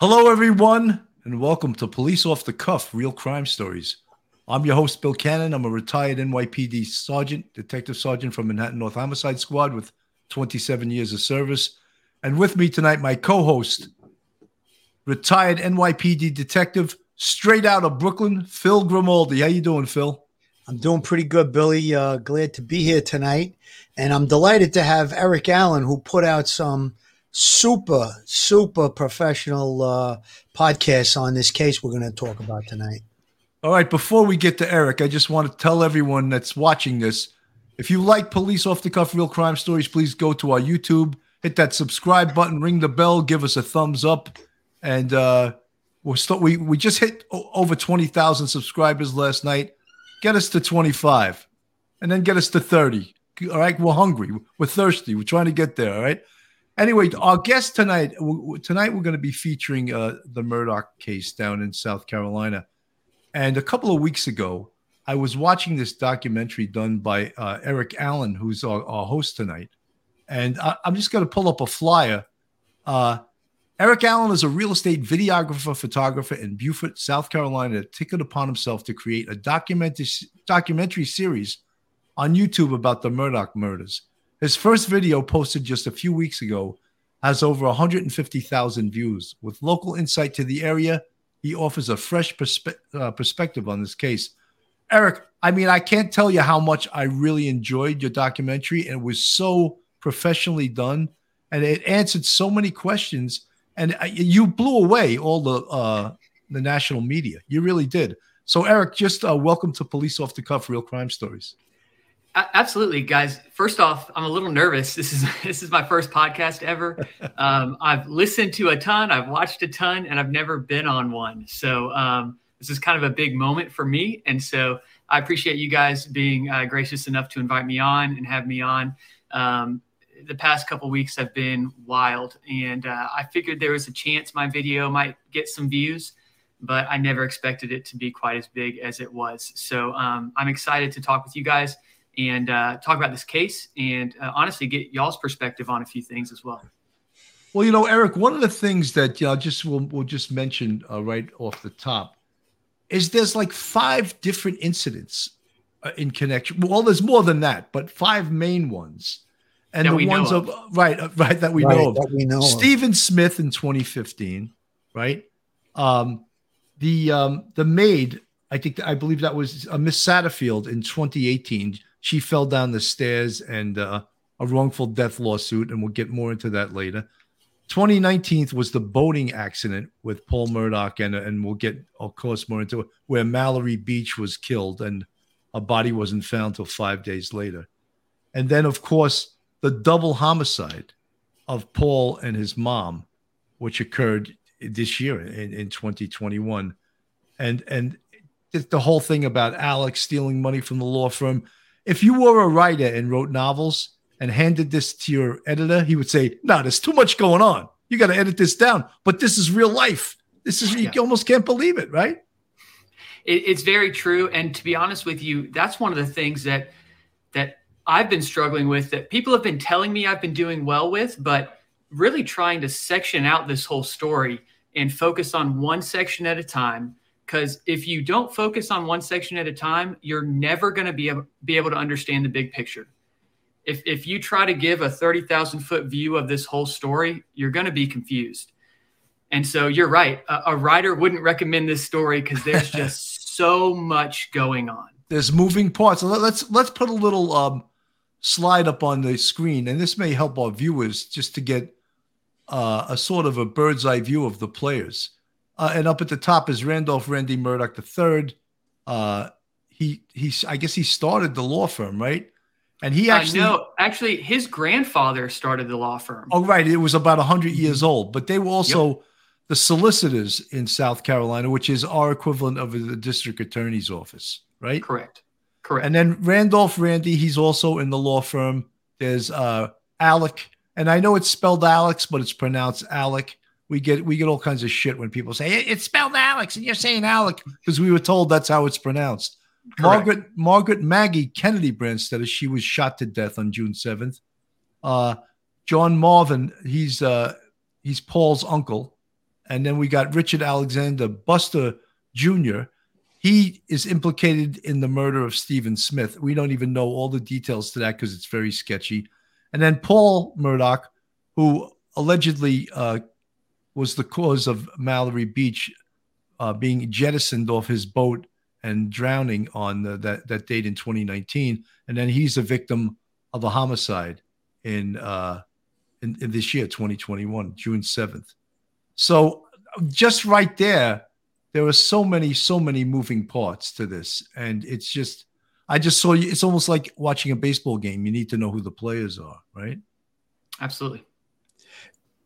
Hello, everyone, and welcome to Police Off the Cuff Real Crime Stories. I'm your host, Bill Cannon. I'm a retired NYPD sergeant, detective sergeant from Manhattan North Homicide Squad with 27 years of service. And with me tonight, my co host, retired NYPD detective straight out of Brooklyn, Phil Grimaldi. How you doing, Phil? I'm doing pretty good, Billy. Uh, glad to be here tonight. And I'm delighted to have Eric Allen, who put out some – super, super professional uh, podcast on this case we're going to talk about tonight. All right. Before we get to Eric, I just want to tell everyone that's watching this if you like police off the cuff real crime stories, please go to our YouTube, hit that subscribe button, ring the bell, give us a thumbs up. And uh, we're still, we, we just hit over 20,000 subscribers last night. Get us to 25 and then get us to 30. All right. We're hungry. We're thirsty. We're trying to get there. All right. Anyway, our guest tonight tonight we're going to be featuring uh, the Murdaugh case down in South Carolina. And a couple of weeks ago, I was watching this documentary done by uh, Eric Allen, who's our, our, host tonight. And I, am just going to pull up a flyer. Uh, Eric Allen is a real estate videographer, photographer in Beaufort, South Carolina, took it upon himself to create a documentary documentary series on YouTube about the Murdaugh murders. His first video, posted just a few weeks ago, has over 150,000 views. With local insight to the area, he offers a fresh perspe- uh, perspective on this case. Eric, I mean, I can't tell you how much I really enjoyed your documentary. It was so professionally done, and it answered so many questions. And uh, you blew away all the uh, the national media. You really did. So, Eric, just uh, welcome to Police Off the Cuff Real Crime Stories. Absolutely, guys. First off, I'm a little nervous. This is this is my first podcast ever. Um, I've listened to a ton, I've watched a ton, and I've never been on one. So um, this is kind of a big moment for me, and so I appreciate you guys being uh, gracious enough to invite me on and have me on. Um, the past couple weeks have been wild, and uh, I figured there was a chance my video might get some views, but I never expected it to be quite as big as it was. So um, I'm excited to talk with you guys and uh, talk about this case and uh, honestly get y'all's perspective on a few things as well. Well, you know, Eric, one of the things that you know, just we'll, we'll just mention uh, right off the top is there's like five different incidents uh, in connection. Well, there's more than that, but five main ones. And that the ones of. of, right, uh, right that we right, know of. That we know Stephen of. Smith in 2015, right? Um, the um, the maid, I think I believe that was uh, Miss Satterfield in 2018 she fell down the stairs and uh, a wrongful death lawsuit, and we'll get more into that later. 2019 was the boating accident with Paul Murdaugh, and, and we'll get, of course, more into it, where Mallory Beach was killed and a body wasn't found till five days later. And then, of course, the double homicide of Paul and his mom, which occurred this year in, in 2021. And, and the whole thing about Alex stealing money from the law firm if you were a writer and wrote novels and handed this to your editor, he would say, "No, there's too much going on. You got to edit this down." But this is real life. This is you almost can't believe it, right? It, it's very true. And to be honest with you, that's one of the things that that I've been struggling with. That people have been telling me I've been doing well with, but really trying to section out this whole story and focus on one section at a time because if you don't focus on one section at a time, you're never going to be able, be able to understand the big picture. If, if you try to give a 30,000 foot view of this whole story, you're going to be confused. And so you're right. A, a writer wouldn't recommend this story because there's just so much going on. There's moving parts. Let's let's put a little um, slide up on the screen, and this may help our viewers just to get uh, a sort of a bird's eye view of the players. Uh, and up at the top is Randolph Randy Murdaugh III. Uh, he he's I guess he started the law firm, right? And he actually uh, no, actually his grandfather started the law firm. Oh, right. It was about hundred years old, but they were also yep. the solicitors in South Carolina, which is our equivalent of the district attorney's office, right? Correct. Correct. And then Randolph Randy, he's also in the law firm. There's uh Alec, and I know it's spelled Alex, but it's pronounced Alec we get we get all kinds of shit when people say it's spelled Alex and you're saying Alec because we were told that's how it's pronounced. Correct. Margaret Margaret Maggie Kennedy Branstetter, she was shot to death on June 7th. Uh, John Marvin, he's uh, he's Paul's uncle, and then we got Richard Alexander Buster Jr. He is implicated in the murder of Stephen Smith. We don't even know all the details to that because it's very sketchy. And then Paul Murdaugh, who allegedly uh, was the cause of Mallory Beach uh, being jettisoned off his boat and drowning on the, that that date in 2019, and then he's a victim of a homicide in uh, in, in this year, 2021, June 7th. So just right there, there are so many, so many moving parts to this, and it's just, I just saw you. It's almost like watching a baseball game. You need to know who the players are, right? Absolutely.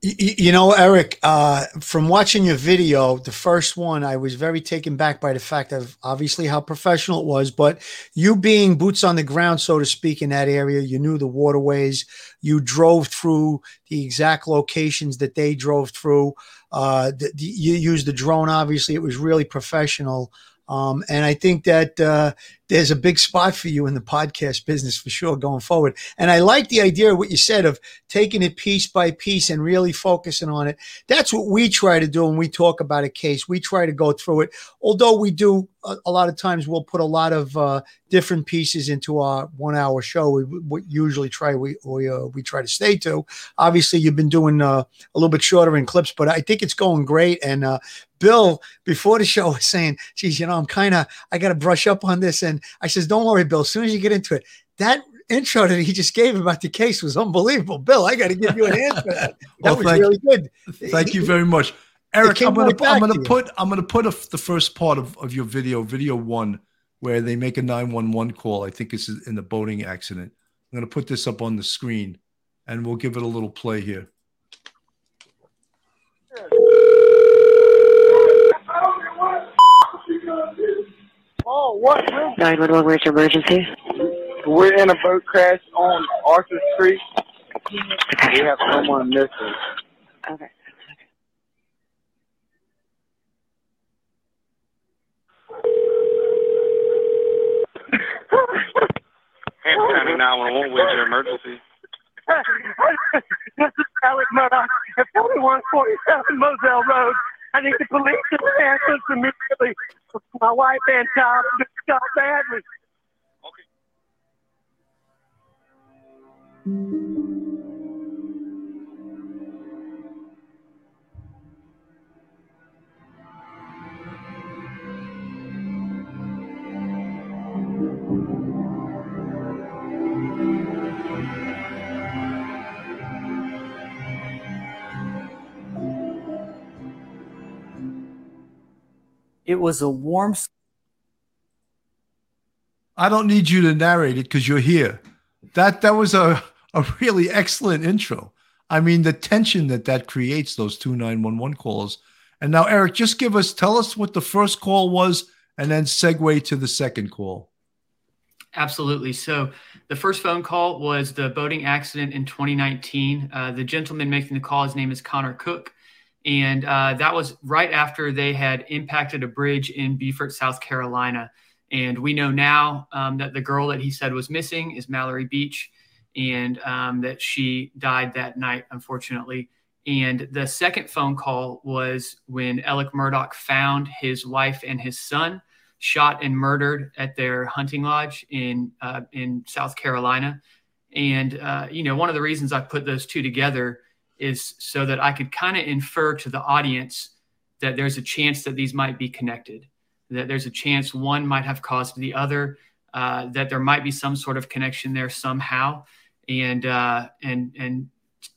You know, Eric, uh, from watching your video, the first one, I was very taken back by the fact of obviously how professional it was, but you being boots on the ground, so to speak, in that area, you knew the waterways, you drove through the exact locations that they drove through. Uh, the, the, you used the drone, obviously, it was really professional. Um, and I think that uh, there's a big spot for you in the podcast business for sure going forward. And I like the idea of what you said of taking it piece by piece and really focusing on it. That's what we try to do when we talk about a case. We try to go through it. Although we do a, a lot of times, we'll put a lot of uh, different pieces into our one hour show. We, we usually try we we, uh, we try to stay to. Obviously, you've been doing uh, a little bit shorter in clips, but I think it's going great. And uh, Bill, before the show, was saying, "Geez, you know, I'm kind of I got to brush up on this." And I says, "Don't worry, Bill. As soon as you get into it, that intro that he just gave about the case was unbelievable. Bill, I got to give you an answer. That, well, was really good. Thank you very much, Eric. I'm gonna right to put I'm gonna put a, the first part of, of your video, video one, where they make a 911 call. I think it's in the boating accident. I'm gonna put this up on the screen, and we'll give it a little play here. Oh, what? 911, where's your emergency? We're in a boat crash on Arthur Street. We have someone missing. Okay. Hampton County 911, where's your emergency? this is Alec Murdaugh at 4147 Moselle Road. I need the police to answer immediately. My wife and just got badly. Okay. It was a warm. I don't need you to narrate it because you're here. That that was a, a really excellent intro. I mean, the tension that that creates, those two 911 calls. And now, Eric, just give us, tell us what the first call was and then segue to the second call. Absolutely. So the first phone call was the boating accident in 2019. Uh, the gentleman making the call, his name is Connor Cook. And uh, that was right after they had impacted a bridge in Beaufort, South Carolina. And we know now um, that the girl that he said was missing is Mallory Beach and um, that she died that night, unfortunately. And the second phone call was when Alec Murdaugh found his wife and his son shot and murdered at their hunting lodge in uh, in South Carolina. And uh, you know, one of the reasons I put those two together is so that I could kind of infer to the audience that there's a chance that these might be connected, that there's a chance one might have caused the other, uh, that there might be some sort of connection there somehow, and uh, and and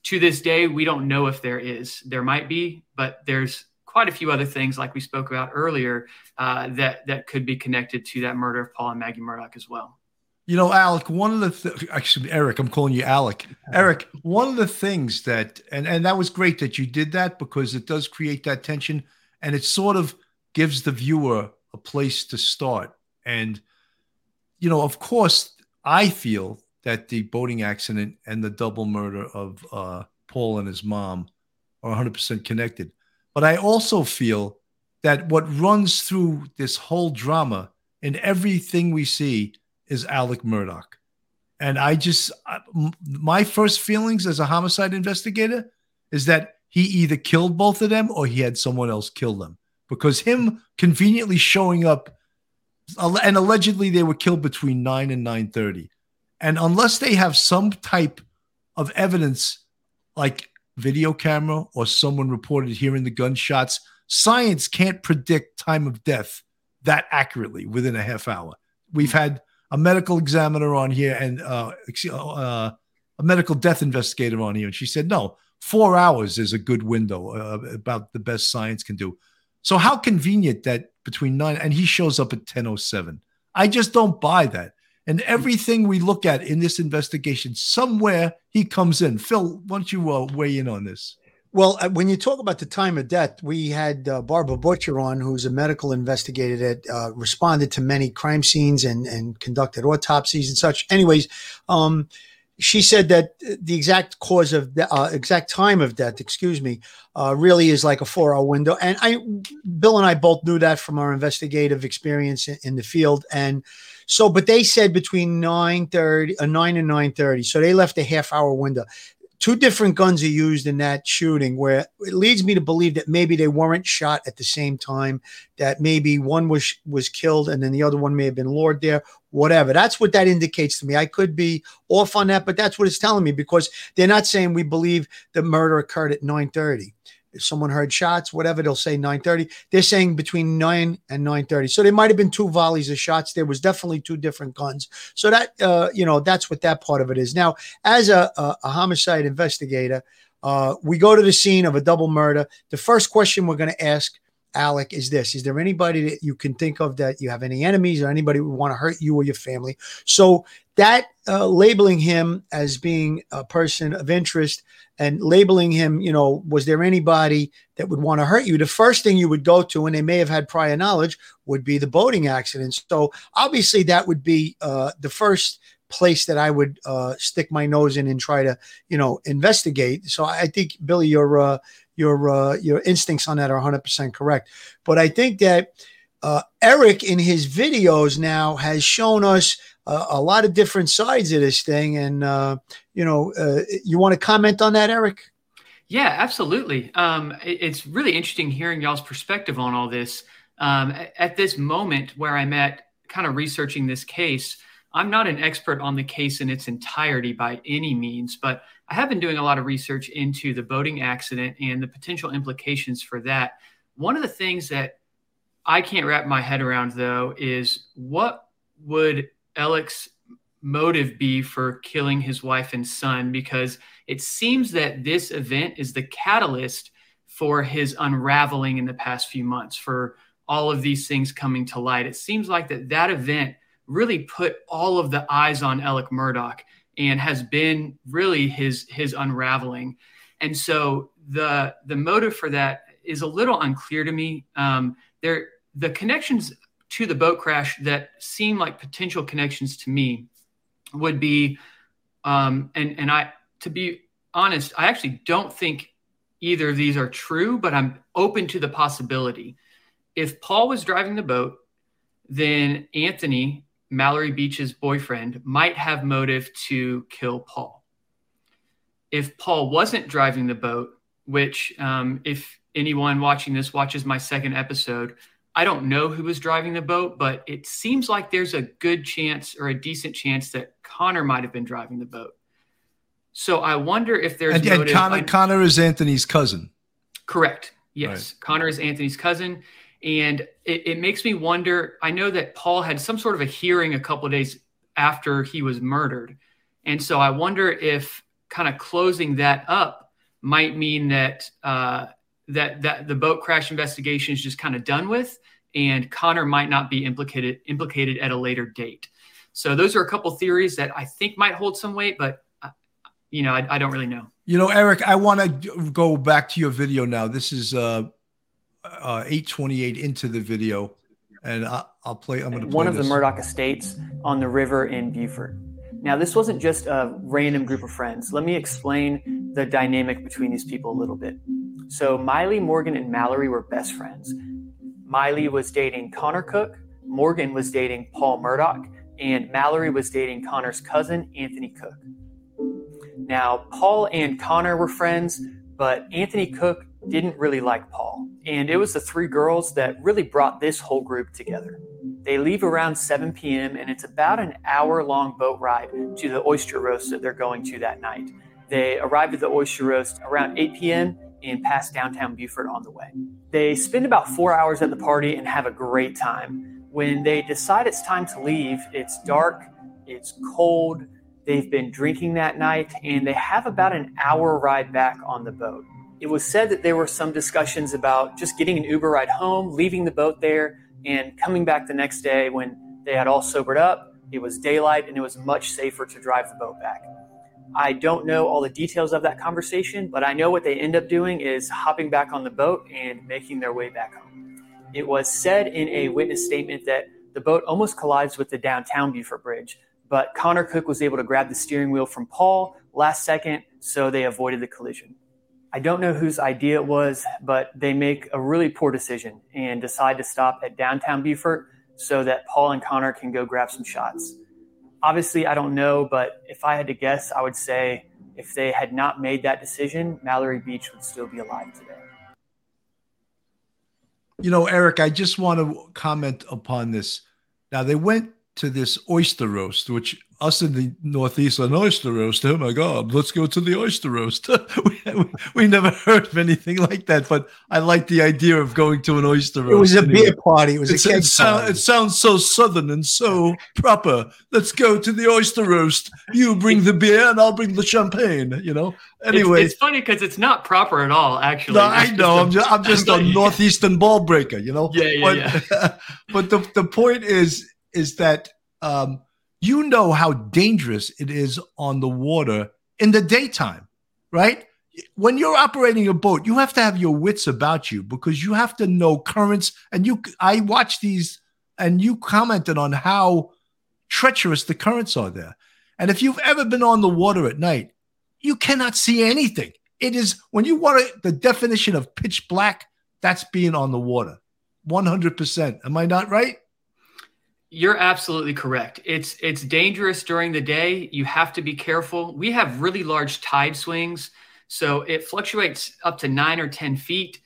to this day we don't know if there is. There might be, but there's quite a few other things like we spoke about earlier uh, that that could be connected to that murder of Paul and Maggie Murdaugh as well. You know, Alec, one of the th- actually, Eric, I'm calling you Alec. Eric, one of the things that, and, and that was great that you did that because it does create that tension and it sort of gives the viewer a place to start. And, you know, of course, I feel that the boating accident and the double murder of uh, Paul and his mom are 100% connected. But I also feel that what runs through this whole drama and everything we see is Alec Murdaugh. And I just, my first feelings as a homicide investigator is that he either killed both of them or he had someone else kill them. Because him conveniently showing up and allegedly they were killed between 9 and 9:30 and unless they have some type of evidence like video camera or someone reported hearing the gunshots science can't predict time of death that accurately within a half hour. We've had a medical examiner on here and uh, uh, a medical death investigator on here and she said no four hours is a good window uh, about the best science can do so how convenient that between nine and he shows up at 1007. I just don't buy that. And everything we look at in this investigation, somewhere he comes in. Phil, why don't you uh, weigh in on this? Well, uh, when you talk about the time of death, we had uh, Barbara Butcher on, who's a medical investigator that uh, responded to many crime scenes and, and conducted autopsies and such. Anyways, um, she said that the exact cause of the uh, exact time of death, excuse me, uh, really is like a four hour window. And I, Bill and I both knew that from our investigative experience in, in the field. And so, but they said between 9 30, uh, 9 and nine thirty. So they left a half hour window two different guns are used in that shooting where it leads me to believe that maybe they weren't shot at the same time that maybe one was was killed and then the other one may have been lured there whatever. That's what that indicates to me. I could be off on that but that's what it's telling me because they're not saying we believe the murder occurred at 930 if someone heard shots, whatever, they'll say 9:30. They're saying between 9 and 9:30. So there might have been two volleys of shots. There was definitely two different guns. So that uh, you know, that's what that part of it is. Now, as a, a, a homicide investigator, uh, we go to the scene of a double murder. The first question we're going to ask Alec is this Is there anybody that you can think of that you have any enemies or anybody who want to hurt you or your family? So that uh, labeling him as being a person of interest and labeling him, you know, was there anybody that would want to hurt you? The first thing you would go to, and they may have had prior knowledge, would be the boating accident. So obviously, that would be uh, the first place that I would uh, stick my nose in and try to, you know, investigate. So I think Billy, your uh, your uh, your instincts on that are 100 percent correct. But I think that uh, Eric in his videos now has shown us uh, a lot of different sides of this thing. And, uh, you know, uh, you want to comment on that, Eric? Yeah, absolutely. Um, it, it's really interesting hearing y'all's perspective on all this. Um, at, at this moment where I'm at, kind of researching this case, I'm not an expert on the case in its entirety by any means, but I have been doing a lot of research into the boating accident and the potential implications for that. One of the things that I can't wrap my head around, though, is what would Alec's motive be for killing his wife and son? Because it seems that this event is the catalyst for his unraveling in the past few months, for all of these things coming to light. It seems like that that event really put all of the eyes on Alec Murdaugh and has been really his his unraveling. And so the the motive for that is a little unclear to me. Um, there the connections to the boat crash that seem like potential connections to me would be, um, and and I to be honest, I actually don't think either of these are true, but I'm open to the possibility. If Paul was driving the boat, then Anthony, Mallory Beach's boyfriend, might have motive to kill Paul. If Paul wasn't driving the boat, which, um, if anyone watching this watches my second episode, I don't know who was driving the boat, but it seems like there's a good chance or a decent chance that Connor might have been driving the boat. So I wonder if there's and, and Connor, Connor is Anthony's cousin. Correct. Yes, right. Connor is Anthony's cousin, and it, it, makes me wonder. I know that Paul had some sort of a hearing a couple of days after he was murdered, and so I wonder if kind of closing that up might mean that uh, that that the boat crash investigation is just kind of done with, and Connor might not be implicated implicated at a later date. So those are a couple theories that I think might hold some weight, but uh, you know, I, I, don't really know. You know, Eric, I want to go back to your video now. This is uh, uh 828 into the video, and I, will play. I'm going to one of this. the Murdaugh estates on the river in Beaufort. Now, this wasn't just a random group of friends. Let me explain the dynamic between these people a little bit. So, Miley, Morgan, and Mallory were best friends. Miley was dating Connor Cook, Morgan was dating Paul Murdaugh, and Mallory was dating Connor's cousin, Anthony Cook. Now, Paul and Connor were friends, But Anthony Cook didn't really like Paul. And it was the three girls that really brought this whole group together. They leave around 7 p.m., and it's about an hour long boat ride to the oyster roast that they're going to that night. They arrive at the oyster roast around 8 p.m. and pass downtown Beaufort on the way. They spend about four hours at the party and have a great time. When they decide it's time to leave, it's dark, it's cold, they've been drinking that night, and they have about an hour ride back on the boat. It was said that there were some discussions about just getting an Uber ride home, leaving the boat there, and coming back the next day when they had all sobered up. It was daylight and it was much safer to drive the boat back. I don't know all the details of that conversation, but I know what they end up doing is hopping back on the boat and making their way back home. It was said in a witness statement that the boat almost collides with the downtown Beaufort Bridge, but Connor Cook was able to grab the steering wheel from Paul last second, so they avoided the collision. I don't know whose idea it was, but they make a really poor decision and decide to stop at downtown Beaufort so that Paul and Connor can go grab some shots. Obviously, I don't know, but if I had to guess, I would say if they had not made that decision, Mallory Beach would still be alive today. You know, Eric, I just want to comment upon this. Now, they went to this oyster roast, which us in the Northeast, an oyster roast. Oh my God, let's go to the oyster roast. we, we, never heard of anything like that, but I like the idea of going to an oyster roast. It was a anyway. beer party. It was it's, a it, sound, it sounds so southern and so proper. Let's go to the oyster roast. You bring the beer and I'll bring the champagne, you know? Anyway. It's, it's funny because it's not proper at all, actually. No, I know. i am just, I'm just a Northeastern ball breaker, you know? Yeah, yeah, but, yeah. but the, the point is, is that um, you know how dangerous it is on the water in the daytime, right? When you're operating a boat, you have to have your wits about you because you have to know currents. And you, I watch these, and you commented on how treacherous the currents are there. And if you've ever been on the water at night, you cannot see anything. It is when you want the definition of pitch black, that's being on the water. 100%. Am I not right? You're absolutely correct. It's it's dangerous during the day. You have to be careful. We have really large tide swings, so it fluctuates up to nine or ten feet.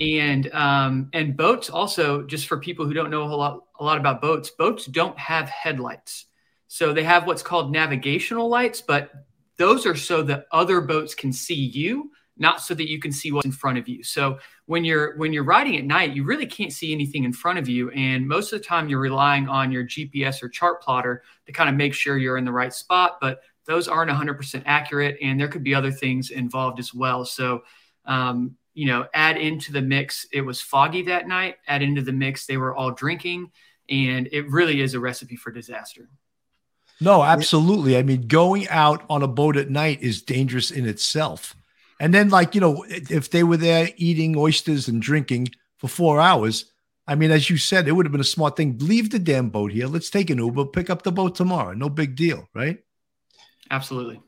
And um, and boats also, just for people who don't know a lot a lot about boats, boats don't have headlights. So they have what's called navigational lights, but those are so that other boats can see you not so that you can see what's in front of you. So when you're when you're riding at night, you really can't see anything in front of you, and most of the time you're relying on your GPS or chart plotter to kind of make sure you're in the right spot. But those aren't 100% accurate, and there could be other things involved as well. So um, you know, add into the mix, it was foggy that night. Add into the mix, they were all drinking, and it really is a recipe for disaster. No, absolutely. I mean, going out on a boat at night is dangerous in itself. And then, like, you know, if they were there eating oysters and drinking for four hours, I mean, as you said, it would have been a smart thing. Leave the damn boat here. Let's take an Uber, pick up the boat tomorrow. No big deal, right? Absolutely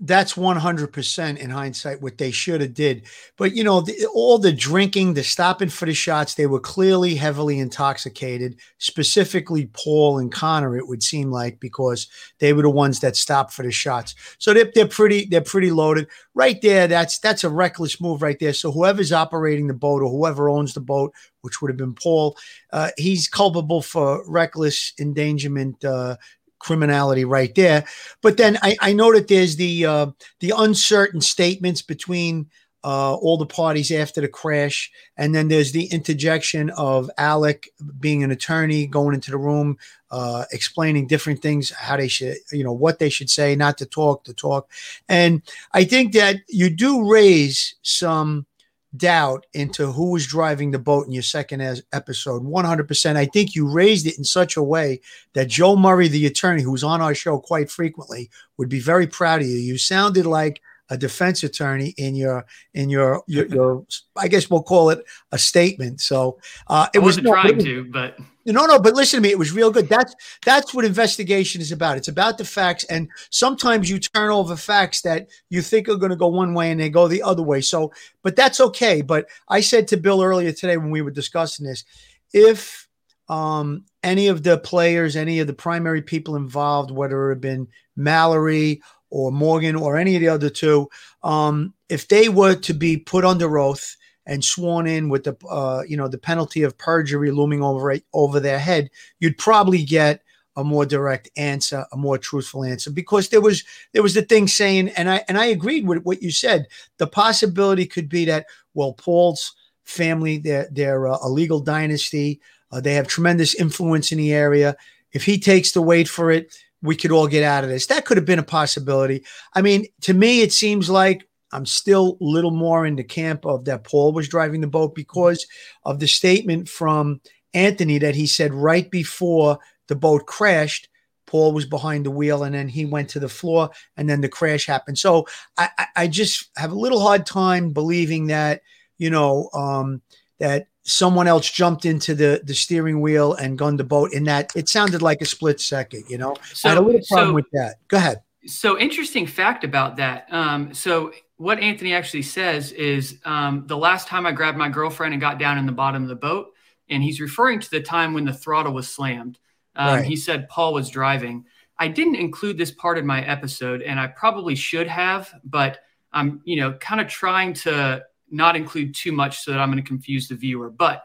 that's 100% in hindsight what they should have did. But you know the, all the drinking the stopping for the shots they were clearly heavily intoxicated specifically paul and connor it would seem like because they were the ones that stopped for the shots. So they're, they're pretty they're pretty loaded. Right there that's that's a reckless move right there. So whoever's operating the boat or whoever owns the boat which would have been paul uh, he's culpable for reckless endangerment uh, criminality right there. But then I, I know that there's the uh, the uncertain statements between uh, all the parties after the crash, and then there's the interjection of Alec being an attorney going into the room, uh, explaining different things, how they should, you know, what they should say, not to talk, to talk, and I think that you do raise some doubt into who was driving the boat in your second episode. 100% i think you raised it in such a way that joe murray the attorney who's on our show quite frequently would be very proud of you. You sounded like a defense attorney in your in your your, your I guess we'll call it a statement. So uh, it I was trying was, to, but no, no. But listen to me, it was real good. That's that's what investigation is about. It's about the facts, and sometimes you turn over facts that you think are going to go one way and they go the other way. So, but that's okay. But I said to Bill earlier today when we were discussing this, if um, any of the players, any of the primary people involved, whether it had been Mallory or Morgan or any of the other two, um, if they were to be put under oath and sworn in with the uh, you know the penalty of perjury looming over over their head, you'd probably get a more direct answer, a more truthful answer, because there was there was the thing saying, and I and I agreed with what you said. The possibility could be that well, Paul's family, they're they're uh, a legal dynasty. Uh, they have tremendous influence in the area. If he takes the weight for it, we could all get out of this. That could have been a possibility. I mean, to me, it seems like I'm still a little more in the camp of that Paul was driving the boat because of the statement from Anthony that he said right before the boat crashed. Paul was behind the wheel and then he went to the floor and then the crash happened. So I, I just have a little hard time believing that, you know, um, that someone else jumped into the, the steering wheel and gunned the boat in that it sounded like a split second, you know, so, I had a little problem so, with that. Go ahead. So interesting fact about that. Um, so what Anthony actually says is um, the last time I grabbed my girlfriend and got down in the bottom of the boat, and he's referring to the time when the throttle was slammed. Um, right. He said Paul was driving. I didn't include this part in my episode, and I probably should have, but I'm, you know, kind of trying to not include too much so that I'm going to confuse the viewer. But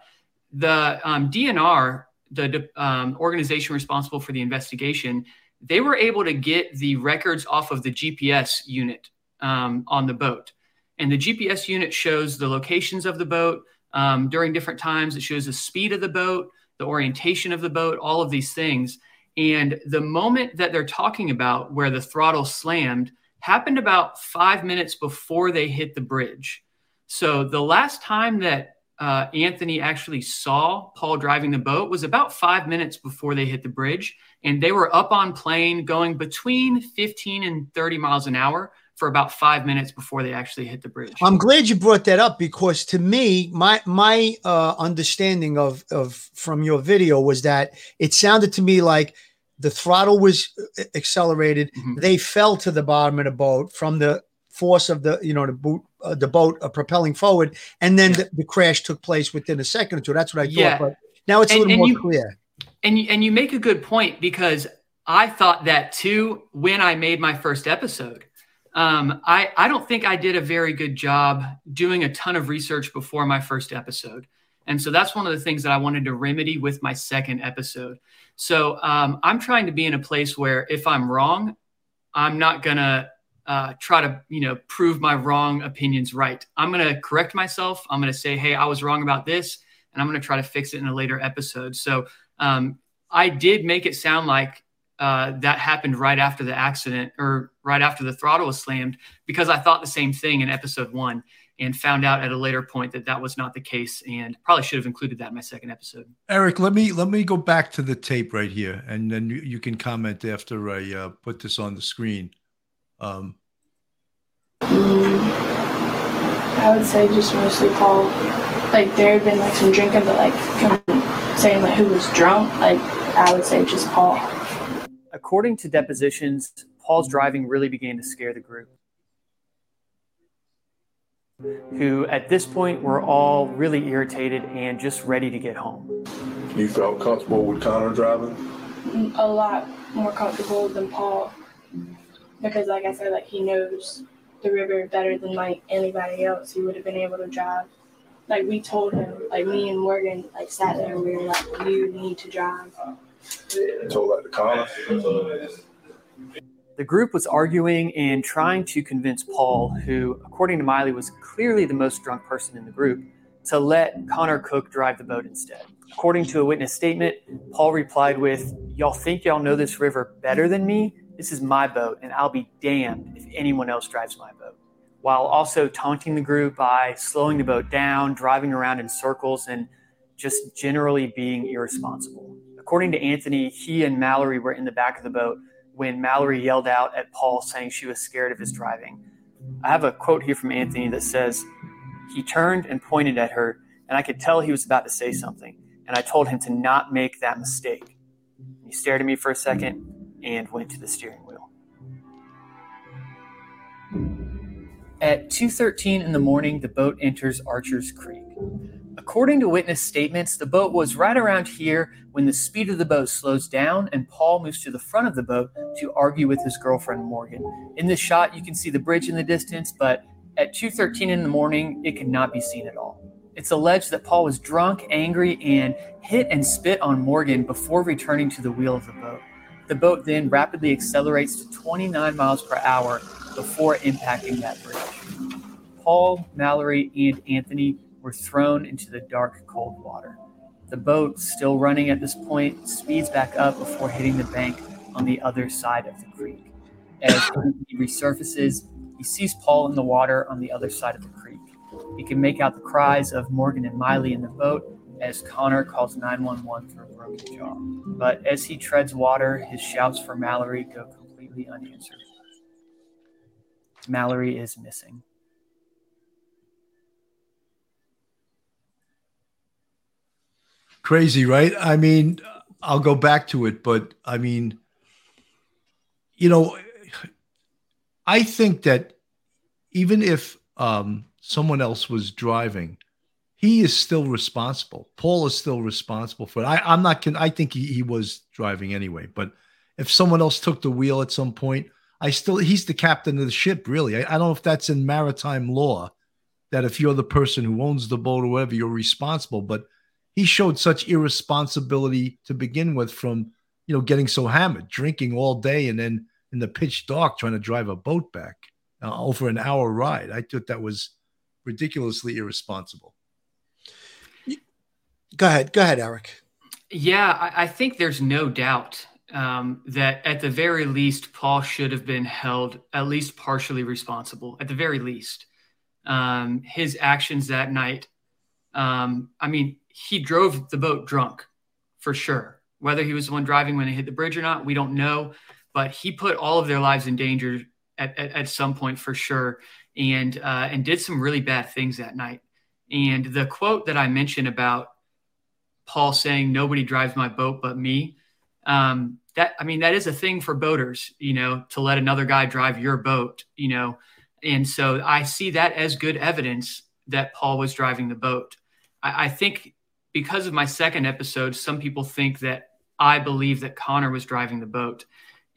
the um, DNR, the um, organization responsible for the investigation, they were able to get the records off of the GPS unit um, on the boat. And the GPS unit shows the locations of the boat um, during different times. It shows the speed of the boat, the orientation of the boat, all of these things. And the moment that they're talking about where the throttle slammed happened about five minutes before they hit the bridge. So the last time that uh, Anthony actually saw Paul driving the boat was about five minutes before they hit the bridge. And they were up on plane going between 15 and 30 miles an hour for about five minutes before they actually hit the bridge. I'm glad you brought that up because to me, my my uh, understanding of of from your video was that it sounded to me like the throttle was uh, accelerated. Mm-hmm. They fell to the bottom of the boat from the force of the you know the boot uh, the boat uh, propelling forward, and then the, the, crash took place within a second or two. That's what I thought. Yeah. But now it's a little more you, clear. And you, and you make a good point because I thought that too when I made my first episode. Um, I, I don't think I did a very good job doing a ton of research before my first episode. And so that's one of the things that I wanted to remedy with my second episode. So um, I'm trying to be in a place where if I'm wrong, I'm not going to uh, try to, you know, prove my wrong opinions right. I'm going to correct myself. I'm going to say, hey, I was wrong about this. And I'm going to try to fix it in a later episode. So um, I did make it sound like uh, that happened right after the accident or right after the throttle was slammed because I thought the same thing in episode one and found out at a later point that that was not the case and probably should have included that in my second episode. Eric, let me let me go back to the tape right here and then you, you can comment after I uh, put this on the screen. Um, I would say just mostly Paul. Like there had been like some drinking, but like saying like who was drunk, like I would say just Paul. According to depositions, Paul's driving really began to scare the group, who at this point were all really irritated and just ready to get home. You felt comfortable with Connor driving? Mm, a lot more comfortable than Paul because, like I said, like he knows the river better than like anybody else. He would have been able to drive. Like we told him, like me and Morgan, like sat there and we were like, "You need to drive." told that to Connor. The group was arguing and trying to convince Paul, who, according to Miley, was clearly the most drunk person in the group, to let Connor Cook drive the boat instead. According to a witness statement, Paul replied with, Y'all think y'all know this river better than me? This is my boat, and I'll be damned if anyone else drives my boat. While also taunting the group by slowing the boat down, driving around in circles, and just generally being irresponsible. According to Anthony, he and Mallory were in the back of the boat when Mallory yelled out at Paul saying she was scared of his driving. I have a quote here from Anthony that says, He turned and pointed at her, and I could tell he was about to say something, and I told him to not make that mistake. He stared at me for a second and went to the steering wheel. At 2:13 in the morning, the boat enters Archer's Creek. According to witness statements, the boat was right around here when the speed of the boat slows down and Paul moves to the front of the boat to argue with his girlfriend Morgan. In this shot, you can see the bridge in the distance, but At 2:13 in the morning, it could not be seen at all. It's alleged that Paul was drunk, angry, and hit and spit on Morgan before returning to the wheel of the boat. The boat then rapidly accelerates to 29 miles per hour before impacting that bridge. Paul, Mallory, and Anthony were thrown into the dark, cold water. The boat, still running at this point, speeds back up before hitting the bank on the other side of the creek. As he resurfaces, he sees Paul in the water on the other side of the creek. He can make out the cries of Morgan and Miley in the boat as Connor calls 911 for a broken jaw. But as he treads water, his shouts for Mallory go completely unanswered. Mallory is missing. Crazy, right? I mean, I'll go back to it, but I mean, you know, I think that even if um, someone else was driving, he is still responsible. Paul is still responsible for it. I, am not. I think he, he was driving anyway. But if someone else took the wheel at some point, I still he's the captain of the ship. Really, I, I don't know if that's in maritime law that if you're the person who owns the boat or whatever, you're responsible. But he showed such irresponsibility to begin with from you know getting so hammered, drinking all day, and then in the pitch dark trying to drive a boat back uh, over an hour ride. I thought that was ridiculously irresponsible. Go ahead, go ahead, Eric. Yeah, I, I think there's no doubt um, that at the very least, Paul should have been held at least partially responsible. At the very least, um, his actions that night. Um, I mean, he drove the boat drunk for sure. Whether he was the one driving when he hit the bridge or not, we don't know. But he put all of their lives in danger at, at, at some point for sure, and uh, and did some really bad things that night. And the quote that I mentioned about Paul saying nobody drives my boat but me. Um, that I mean that is a thing for boaters, you know, to let another guy drive your boat, you know. And so I see that as good evidence that Paul was driving the boat. I, I think because of my second episode, some people think that I believe that Connor was driving the boat.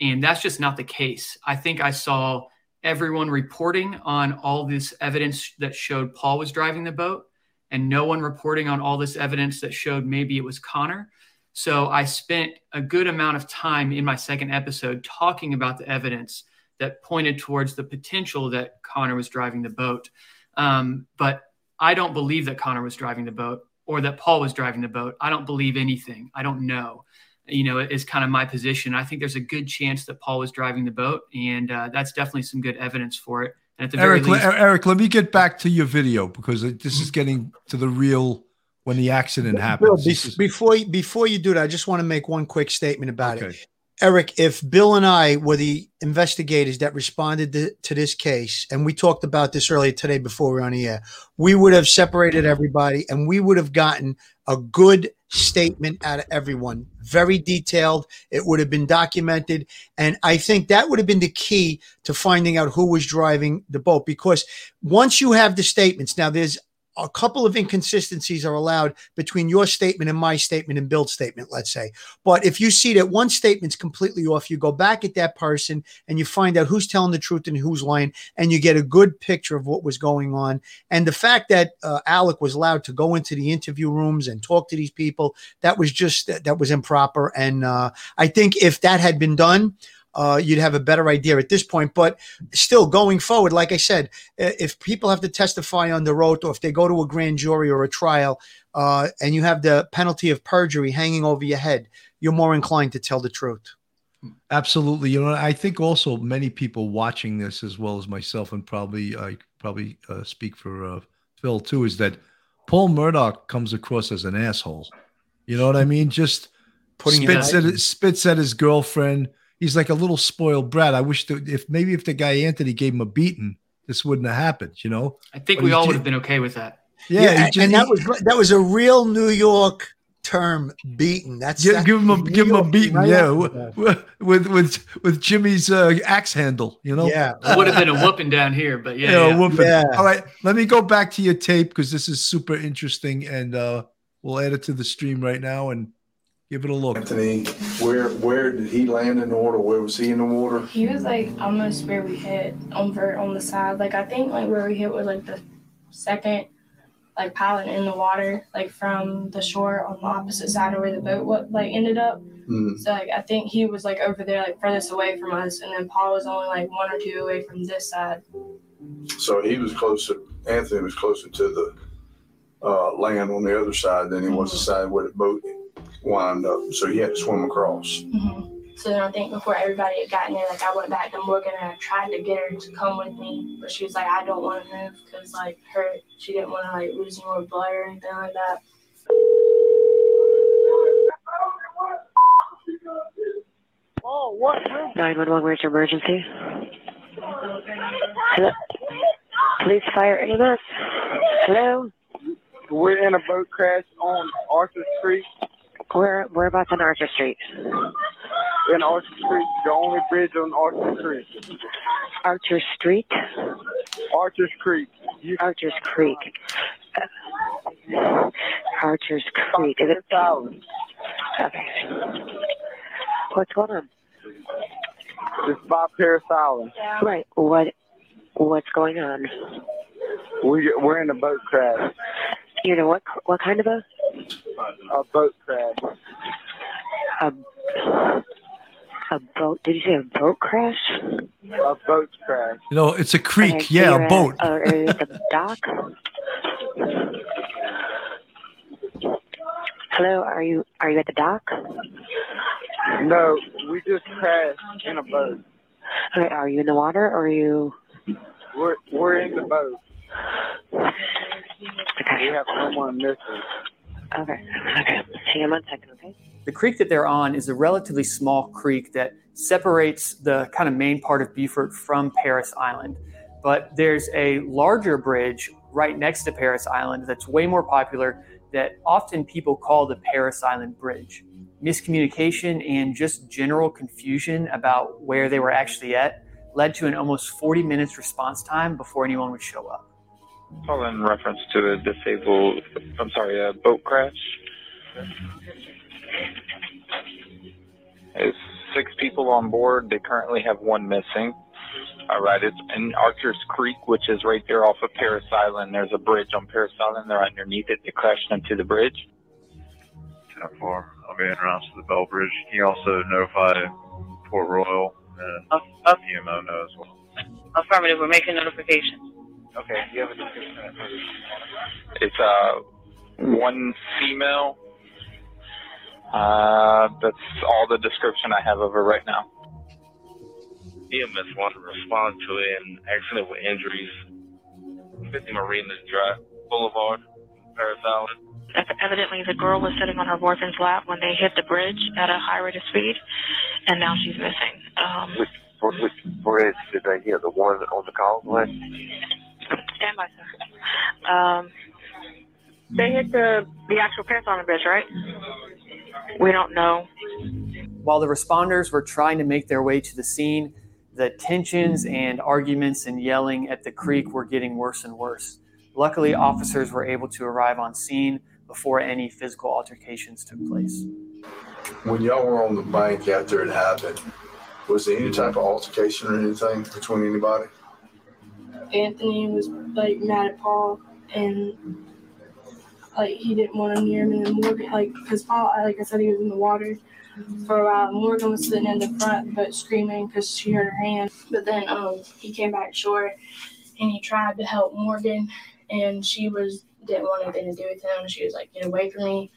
And that's just not the case. I think I saw everyone reporting on all this evidence that showed Paul was driving the boat and no one reporting on all this evidence that showed maybe it was Connor. So I spent a good amount of time in my second episode talking about the evidence that pointed towards the potential that Connor was driving the boat. Um, but I don't believe that Connor was driving the boat or that Paul was driving the boat. I don't believe anything. I don't know. You know, is kind of my position. I think there's a good chance that Paul was driving the boat, and uh, that's definitely some good evidence for it. And at the Eric, very least, Eric, let me get back to your video because this is getting to the real when the accident happens. Bill, before before you do that, I just want to make one quick statement about okay. it. Eric, if Bill and I were the investigators that responded to, to, this case, and we talked about this earlier today before we were on the air, we would have separated everybody and we would have gotten a good statement out of everyone. Very detailed. It would have been documented. And I think that would have been the key to finding out who was driving the boat because once you have the statements, now there's a couple of inconsistencies are allowed between your statement and my statement and Bill's statement, let's say. But if you see that one statement's completely off, you go back at that person and you find out who's telling the truth and who's lying, and you get a good picture of what was going on. And the fact that uh, Alec was allowed to go into the interview rooms and talk to these people, that was just that was improper. And uh, I think if that had been done, uh, you'd have a better idea at this point. But still, going forward, like I said, if people have to testify on the road or if they go to a grand jury or a trial uh, and you have the penalty of perjury hanging over your head, you're more inclined to tell the truth. Absolutely. You know, I think also many people watching this, as well as myself, and probably I probably uh, speak for uh, Phil too, is that Paul Murdaugh comes across as an asshole. You know what I mean? Just Putting spits at spits at his girlfriend he's like a little spoiled brat. I wish that if maybe if the guy Anthony gave him a beating, this wouldn't have happened. You know, I think but we all would have been okay with that. Yeah, yeah just, and that was that was a real New York term beaten. That's give, give him a give him a beating, right? yeah, with with with with Jimmy's uh, axe handle. You know, yeah, it would have been a whooping down here, but yeah, yeah, yeah. whooping. Yeah. All right, let me go back to your tape because this is super interesting, and uh, we'll add it to the stream right now and Give it a look. Anthony, where where did he land in the water? Where was he in the water? He was like almost where we hit on ver- on the side. Like I think like where we hit was like the second like pilot in the water, like from the shore on the opposite side of where the boat what like ended up. Mm. So like I think he was like over there like furthest away from us, and then Paul was only like one or two away from this side. So he was closer. Anthony was closer to the uh, land on the other side than he was the side where the boat wound up. So he had to swim across. hmm So then I think before everybody had gotten there, like I went back to Morgan and I tried to get her to come with me, but she was like, I don't want to move because like her, she didn't want to like lose more blood or anything like that. Oh, what? 911, where's your emergency? Hello? Police, fire, EMS. Hello? We're in a boat crash on Arthur Street. Where, whereabouts on Archer Street? In Archer Street, the only bridge on Archer Street. Archer Street? Archer Creek. You Archer's Creek. Uh, Archer's Creek. Is it? Okay. What's going on? It's by Parris Island. Right. What, what's going on? We we're in a boat crash. You know what, what kind of a, A boat crash. a, a boat? Did you say a boat crash? A boat crash. You know, it's a creek. so Yeah, you're a boat. uh, are you at the dock? Hello, are you are you at the dock? No, we just crashed in a boat. Okay, are you in the water or are you? We're we're in the boat. We Okay, have someone missing. okay, okay. Hang on one second, okay? The creek that they're on is a relatively small creek that separates the kind of main part of Beaufort from Parris Island. But there's a larger bridge right next to Parris Island that's way more popular that often people call the Parris Island Bridge. Miscommunication and just general confusion about where they were actually at led to an almost 40 minutes response time before anyone would show up. Call in reference to a disabled, I'm sorry, a boat crash. It's six people on board. They currently have one missing. All right, it's in Archer's Creek, which is right there off of Parris Island. There's a bridge on Parris Island. They're underneath it. They crashed into the bridge. 10-4. I'll be en route to the Bell Bridge. Can you also notify Port Royal and Uh, uh, EMO know as well? affirmative. We're making notification. Okay, you have a description. Of it? It's uh, one female. Uh, that's all the description I have of her right now. EMS wanted to respond to an accident with injuries. 50 Marina Drive Boulevard, Parris Island. Evidently, the girl was sitting on her boyfriend's lap when they hit the bridge at a high rate of speed, and now she's missing. Um, Which, which bridge did they hit? The one on the causeway? Stand by, sir. Um, they hit the the actual on the Bridge, right? We don't know. While the responders were trying to make their way to the scene, the tensions and arguments and yelling at the creek were getting worse and worse. Luckily, officers were able to arrive on scene before any physical altercations took place. When y'all were on the bank after it happened, was there any type of altercation or anything between anybody? Anthony was like mad at Paul and like he didn't want to near him and then Morgan like because Paul like I said he was in the water for a while. Morgan was sitting in the front but screaming because she hurt her hand. But then um he came back shore and he tried to help Morgan and she was didn't want anything to do with him. She was like get away from me.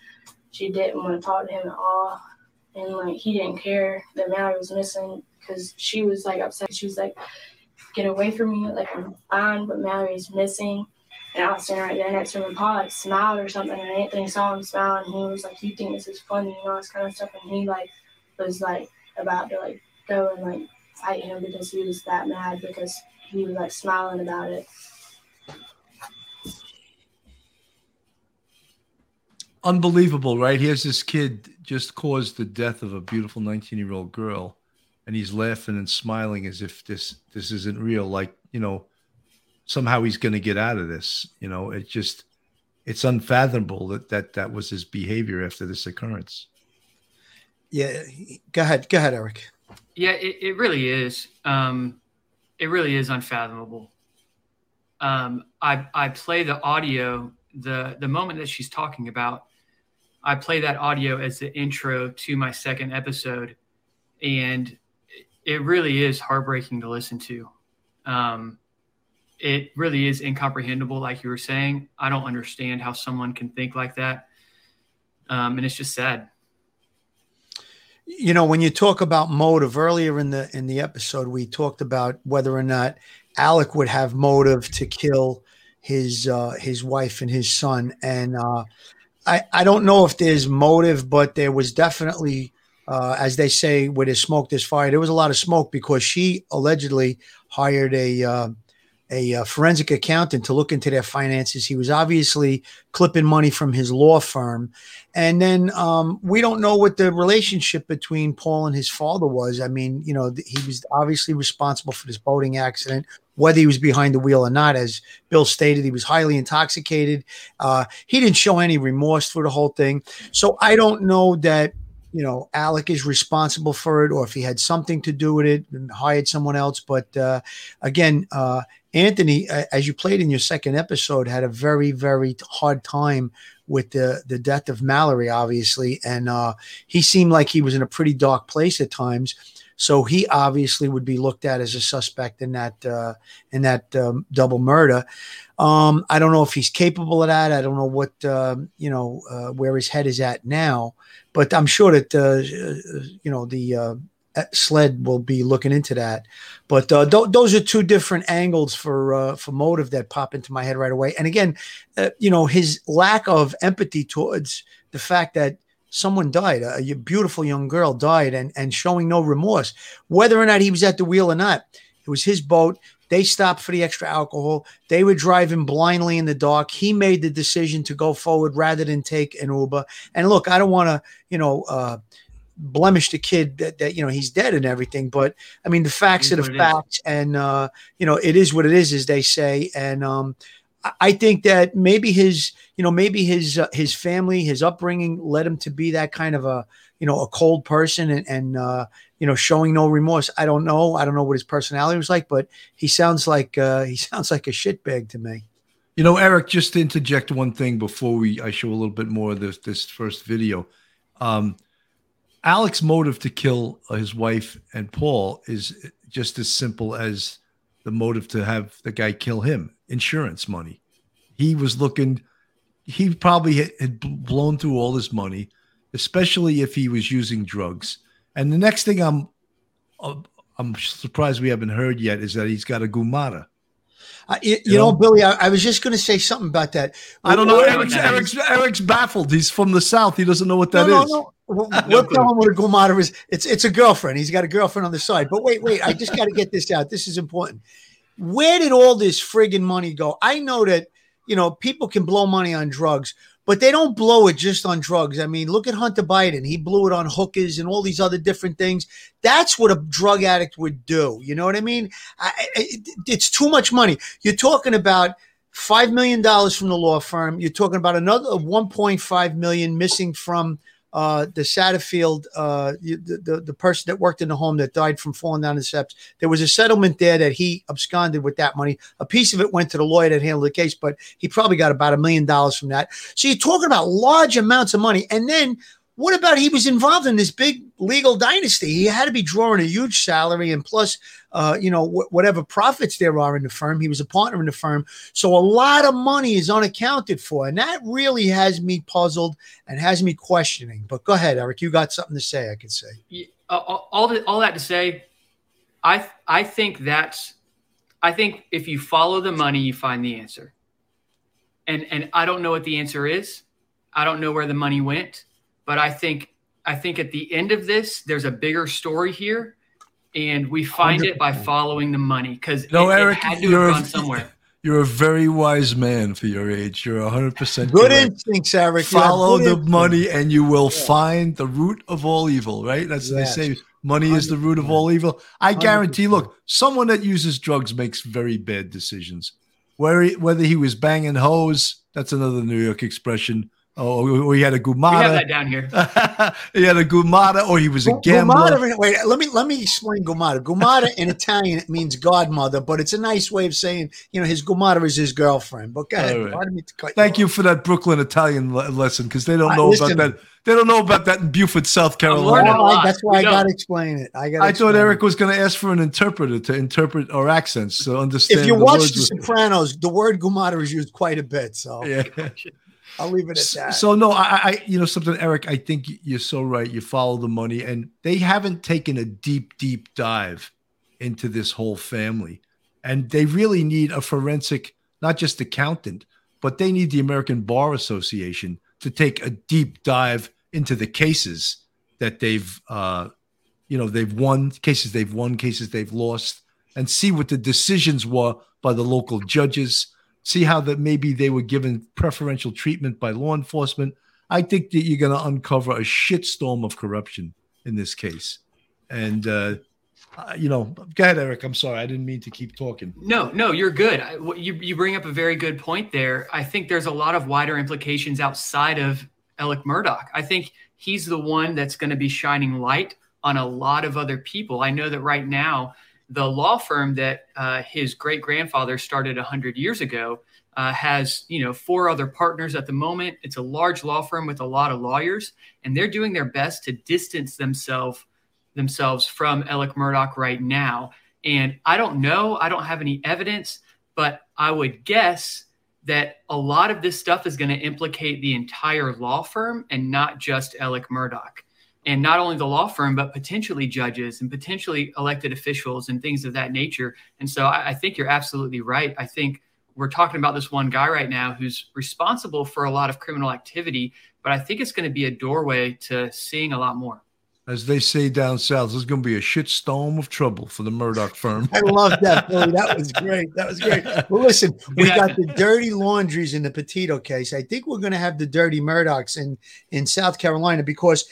She didn't want to talk to him at all. And like he didn't care that Mallory was missing because she was like upset. She was like get away from me, like I'm fine, but Mallory's missing. And I was standing right there next to him, and Paul like smiled or something, and Anthony saw him smile, and he was like, "You think this is funny?" and all this kind of stuff, and he like was like about to like go and like fight him because he was that mad because he was like smiling about it. Unbelievable, right? Here's this kid just caused the death of a beautiful 19 year old girl, and he's laughing and smiling as if this this isn't real. Like you know, somehow he's going to get out of this. You know, it just it's unfathomable that that that was his behavior after this occurrence. yeah. Go ahead. Go ahead, Eric. Yeah, it, it really is. Um, it really is unfathomable. Um, I I play the audio the the moment that she's talking about. I play that audio as the intro to my second episode, and it really is heartbreaking to listen to. Um, it really is incomprehensible, like you were saying. I don't understand how someone can think like that, um, and it's just sad you know when you talk about motive earlier in the in the episode we talked about whether or not alec would have motive to kill his uh his wife and his son and uh i i don't know if there's motive but there was definitely uh as they say where there's smoke there's fire there was a lot of smoke because she allegedly hired a uh, a, uh, forensic accountant to look into their finances. He was obviously clipping money from his law firm. And then um, we don't know what the relationship between Paul and his father was. I mean, you know, he was obviously responsible for this boating accident, whether he was behind the wheel or not. As Bill stated, he was highly intoxicated. Uh, he didn't show any remorse for the whole thing. So I don't know that you know Alec is responsible for it, or if he had something to do with it and hired someone else. But uh, again, uh, Anthony, as you played in your second episode, had a very, very hard time with the the death of Mallory, obviously, and uh, he seemed like he was in a pretty dark place at times. So he obviously would be looked at as a suspect in that uh, in that um, double murder. Um, I don't know if he's capable of that. I don't know what uh, you know uh, where his head is at now, but I'm sure that uh, you know the uh, SLED will be looking into that. But uh, th- those are two different angles for uh, for motive that pop into my head right away. And again, uh, you know, his lack of empathy towards the fact that someone died, a, a beautiful young girl died, and and showing no remorse, whether or not he was at the wheel or not. It was his boat. They stopped for the extra alcohol. They were driving blindly in the dark. He made the decision to go forward rather than take an Uber. And look, I don't want to, you know, uh, blemish the kid that, that you know he's dead and everything but i mean the facts are the facts and uh you know it is what it is as they say and um i think that maybe his you know maybe his uh, his family his upbringing led him to be that kind of a you know a cold person and, and uh you know showing no remorse. I don't know. I don't know what his personality was like but he sounds like uh he sounds like a shitbag to me. You know eric just to interject one thing before we i show a little bit more of this this first video. Um Alec's motive to kill his wife and Paul is just as simple as the motive to have the guy kill him insurance money. He was looking, he probably had blown through all his money, especially if he was using drugs. And the next thing I'm, uh, I'm surprised we haven't heard yet is that he's got a gumara. Uh, you, you, know, know, Billy, I, I was just going to say something about that. I don't know. Eric's, Eric's, Eric's, baffled. He's from the South. He doesn't know what that no, is. no, No, we'll, we'll tell what a is. It's it's a girlfriend. He's got a girlfriend on the side. But wait, wait. I just got to get this out. This is important. Where did all this friggin' money go? I know that you know people can blow money on drugs, but they don't blow it just on drugs. I mean, look at Hunter Biden. He blew it on hookers and all these other different things. That's what a drug addict would do. You know what I mean? I, it, it's too much money. You're talking about five million dollars from the law firm. You're talking about another 1.5 million missing from uh, the Satterfield, uh, the, the, the person that worked in the home that died from falling down the steps. There was a settlement there that he absconded with that money. A piece of it went to the lawyer that handled the case, but he probably got about a million dollars from that. So you're talking about large amounts of money. And then what about he was involved in this big legal dynasty? He had to be drawing a huge salary and plus, uh, you know, wh- whatever profits there are in the firm. He was a partner in the firm, so a lot of money is unaccounted for, and that really has me puzzled and has me questioning. But go ahead, Eric. You got something to say? I could say. Yeah, all the, all that to say, I I think that's I think if you follow the money, you find the answer. And and I don't know what the answer is. I don't know where the money went. But I think I think at the end of this, there's a bigger story here, and we find 100%. it by following the money because no, it, Eric, it had to you're have gone somewhere. You're a very wise man for your age. You're 100% good correct. instincts, Eric. Follow the instincts. money and you will yeah. find the root of all evil, right? That's what yes. they say. Money 100%. is the root of all evil. I guarantee, 100%. look, someone that uses drugs makes very bad decisions. Where he, whether he was banging hoes, that's another New York expression Oh, or he had a We have that down here. he had a gumata, or he was a Gu- gambler. Gumata, wait, let me let me explain gumata. Gumata in Italian it means godmother, but it's a nice way of saying you know his gumata is his girlfriend. But go ahead. All right. Pardon me to cut Thank you for that Brooklyn Italian le- lesson because they don't I- know listen- about that. They don't know about that in Beaufort, South. Carolina. Oh, I- that's why I got to explain it. I got. I thought Eric was going to ask for an interpreter to interpret our accents to understand. If you the watch The we- Sopranos, the word gumata is used quite a bit. So Yeah. I'll leave it at that. So no, I, I, you know, something, Eric. I think you're so right. You follow the money, and they haven't taken a deep, deep dive into this whole family, and they really need a forensic, not just accountant, but they need the American Bar Association to take a deep dive into the cases that they've, uh, you know, they've won cases they've won, cases they've lost, and see what the decisions were by the local judges see how that maybe they were given preferential treatment by law enforcement. I think that you're going to uncover a shitstorm of corruption in this case. And, uh, uh, you know, go ahead, Eric. I'm sorry. I didn't mean to keep talking. No, no, you're good. You you bring up a very good point there. I think there's a lot of wider implications outside of Alec Murdaugh. I think he's the one that's going to be shining light on a lot of other people. I know that right now, the law firm that uh, his great grandfather started 100 years ago uh, has you know four other partners at the moment. It's a large law firm with a lot of lawyers, and they're doing their best to distance themselves themselves from Alec Murdaugh right now. And I don't know, I don't have any evidence, but I would guess that a lot of this stuff is going to implicate the entire law firm and not just Alec Murdaugh. And not only the law firm, but potentially judges and potentially elected officials and things of that nature. And so I, I think you're absolutely right. I think we're talking about this one guy right now who's responsible for a lot of criminal activity, but I think it's going to be a doorway to seeing a lot more. As they say down south, there's going to be a shitstorm of trouble for the Murdaugh firm. I love that, Billy. That was great. That was great. Well, listen, we got the dirty laundries in the Petito case. I think we're going to have the dirty Murdaughs in in South Carolina because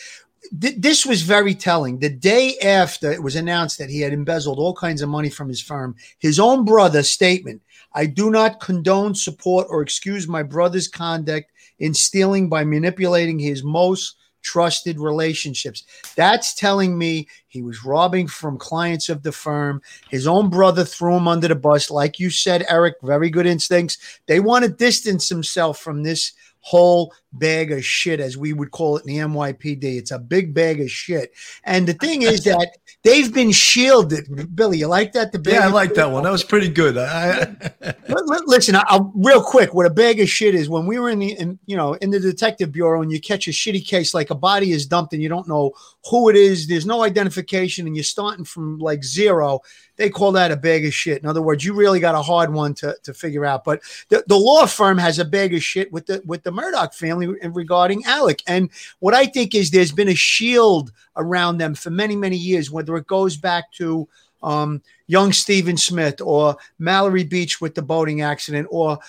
th- this was very telling. The day after it was announced that he had embezzled all kinds of money from his firm, his own brother statement: "I do not condone, support, or excuse my brother's conduct in stealing by manipulating his most." trusted relationships. That's telling me he was robbing from clients of the firm. His own brother threw him under the bus. Like you said, Eric, very good instincts. They want to distance himself from this whole bag of shit, as we would call it in the NYPD. It's a big bag of shit. And the thing is that they've been shielded. Billy, you like that? The bag Yeah, I like that one. That was pretty good. I, I, Li- li- Listen, I'll, real quick, what a bag of shit is when we were in the, in, you know, in the detective bureau, and you catch a shitty case like a body is dumped and you don't know who it is. There's no identification, and you're starting from like zero. They call that a bag of shit. In other words, you really got a hard one to, to figure out. But the, the law firm has a bag of shit with the with the Murdaugh family regarding Alec. And what I think is there's been a shield around them for many many years, whether it goes back to um, young Stephen Smith or Mallory Beach with the boating accident or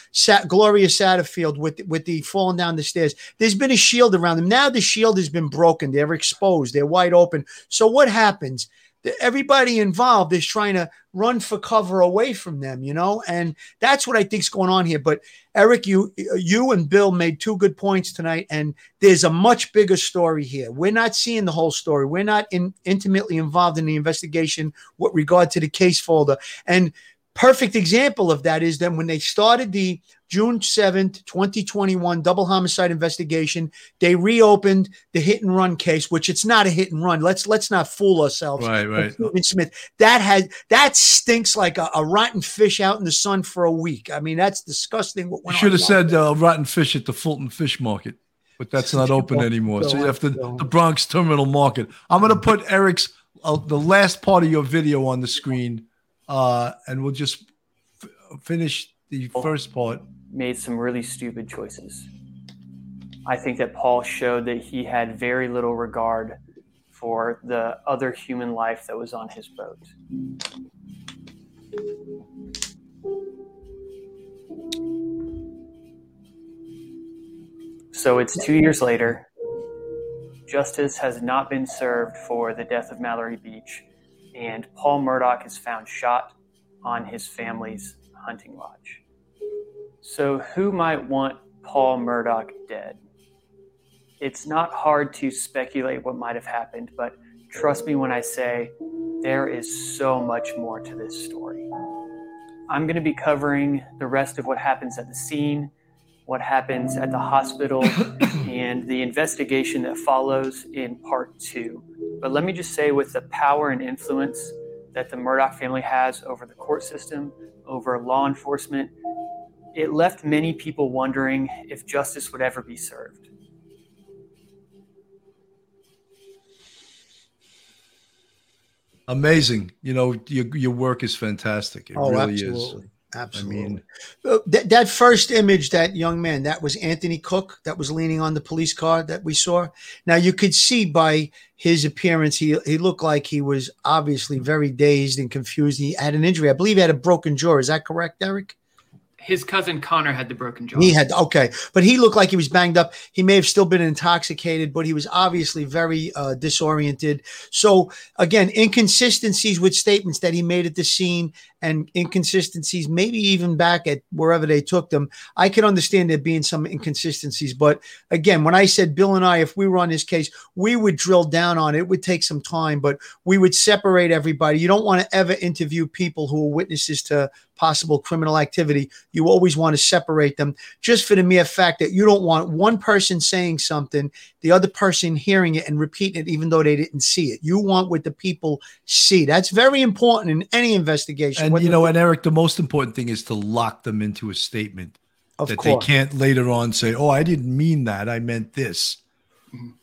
Gloria Satterfield with with the falling down the stairs. There's been a shield around them. Now the shield has been broken. They're exposed. They're wide open. So what happens? Everybody involved is trying to run for cover away from them, you know, and that's what I think's going on here. But Eric, you you and Bill made two good points tonight, and there's a much bigger story here. We're not seeing the whole story. We're not in, intimately involved in the investigation with regard to the case folder. And perfect example of that is then when they started the June 7th, 2021 double homicide investigation, they reopened the hit and run case, which it's not a hit and run. Let's let's not fool ourselves. Right, right. Smith. That had that stinks like a, a rotten fish out in the sun for a week. I mean, that's disgusting. What you should have said uh, rotten fish at the Fulton Fish Market, but that's not open anymore. So you have to the Bronx Terminal Market. I'm going to put Eric's uh, the last part of your video on the screen, uh, and we'll just f- finish the first part. made some really stupid choices. I think that Paul showed that he had very little regard for the other human life that was on his boat. So it's two years later. Justice has not been served for the death of Mallory Beach, and Paul Murdaugh is found shot on his family's hunting lodge. So, who might want Paul Murdaugh dead? it's not hard to speculate what might have happened, but trust me when I say there is so much more to this story. I'm going to be covering the rest of what happens at the scene, what happens at the hospital, and the investigation that follows in part two. But let me just say, with the power and influence that the Murdaugh family has over the court system, over law enforcement, it left many people wondering if justice would ever be served. Amazing. You know, your your work is fantastic. It oh, really absolutely. is. Absolutely. I mean, Uh, that, that first image, that young man, that was Anthony Cook, that was leaning on the police car that we saw. Now you could see by his appearance, he he looked like he was obviously very dazed and confused. He had an injury. I believe he had a broken jaw. Is that correct, Eric? His cousin Connor had the broken jaw. He had okay, but he looked like he was banged up. He may have still been intoxicated, but he was obviously very uh, disoriented. So again, inconsistencies with statements that he made at the scene, and inconsistencies maybe even back at wherever they took them. I can understand there being some inconsistencies, but again, when I said Bill and I, if we were on this case, we would drill down on it. It would take some time, but we would separate everybody. You don't want to ever interview people who are witnesses to possible criminal activity. You always want to separate them just for the mere fact that you don't want one person saying something, the other person hearing it and repeating it, even though they didn't see it. You want what the people see. That's very important in any investigation. and you know, and Eric, the most important thing is to lock them into a statement Of that course. they can't later on say, "Oh, I didn't mean that. I meant this."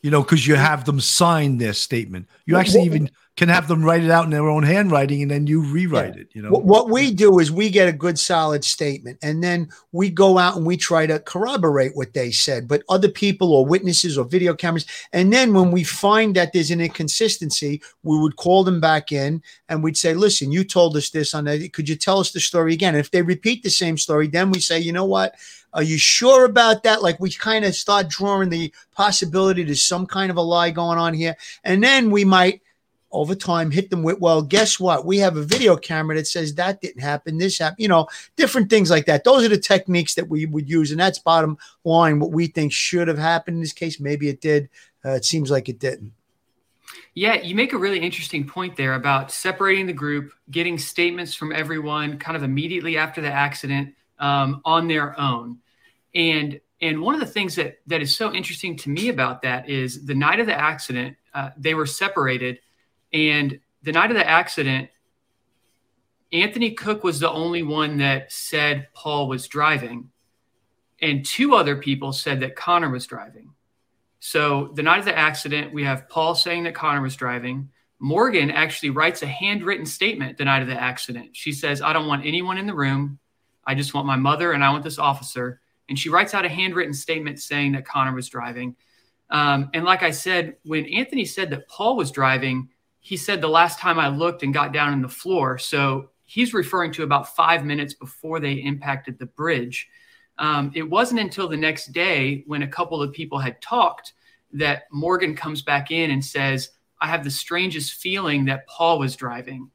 You know, because you have them sign their statement. You actually even can have them write it out in their own handwriting, and then you rewrite it. You know, What, we do is we get a good solid statement and then we go out and we try to corroborate what they said, but other people or witnesses or video cameras. And then when we find that there's an inconsistency, we would call them back in and we'd say, listen, you told us this on that. Could you tell us the story again? if they repeat the same story, then we say, you know what? Are you sure about that? Like we kind of start drawing the possibility there's some kind of a lie going on here. And then we might over time hit them with, well, guess what? We have a video camera that says that didn't happen, this happened, you know, different things like that. Those are the techniques that we would use. And that's bottom line what we think should have happened in this case. Maybe it did. Uh, it seems like it didn't. Yeah, you make a really interesting point there about separating the group, getting statements from everyone kind of immediately after the accident um, on their own. And and one of the things that that is so interesting to me about that is the night of the accident, uh, they were separated, and the night of the accident, Anthony Cook was the only one that said Paul was driving, and two other people said that Connor was driving. So the night of the accident, we have Paul saying that Connor was driving. Morgan actually writes a handwritten statement the night of the accident. She says, I don't want anyone in the room. I just want my mother and I want this officer. And she writes out a handwritten statement saying that Connor was driving. Um, and like I said, when Anthony said that Paul was driving, he said the last time I looked and got down on the floor. So he's referring to about five minutes before they impacted the bridge. Um, it wasn't until the next day when a couple of people had talked that Morgan comes back in and says, I have the strangest feeling that Paul was driving.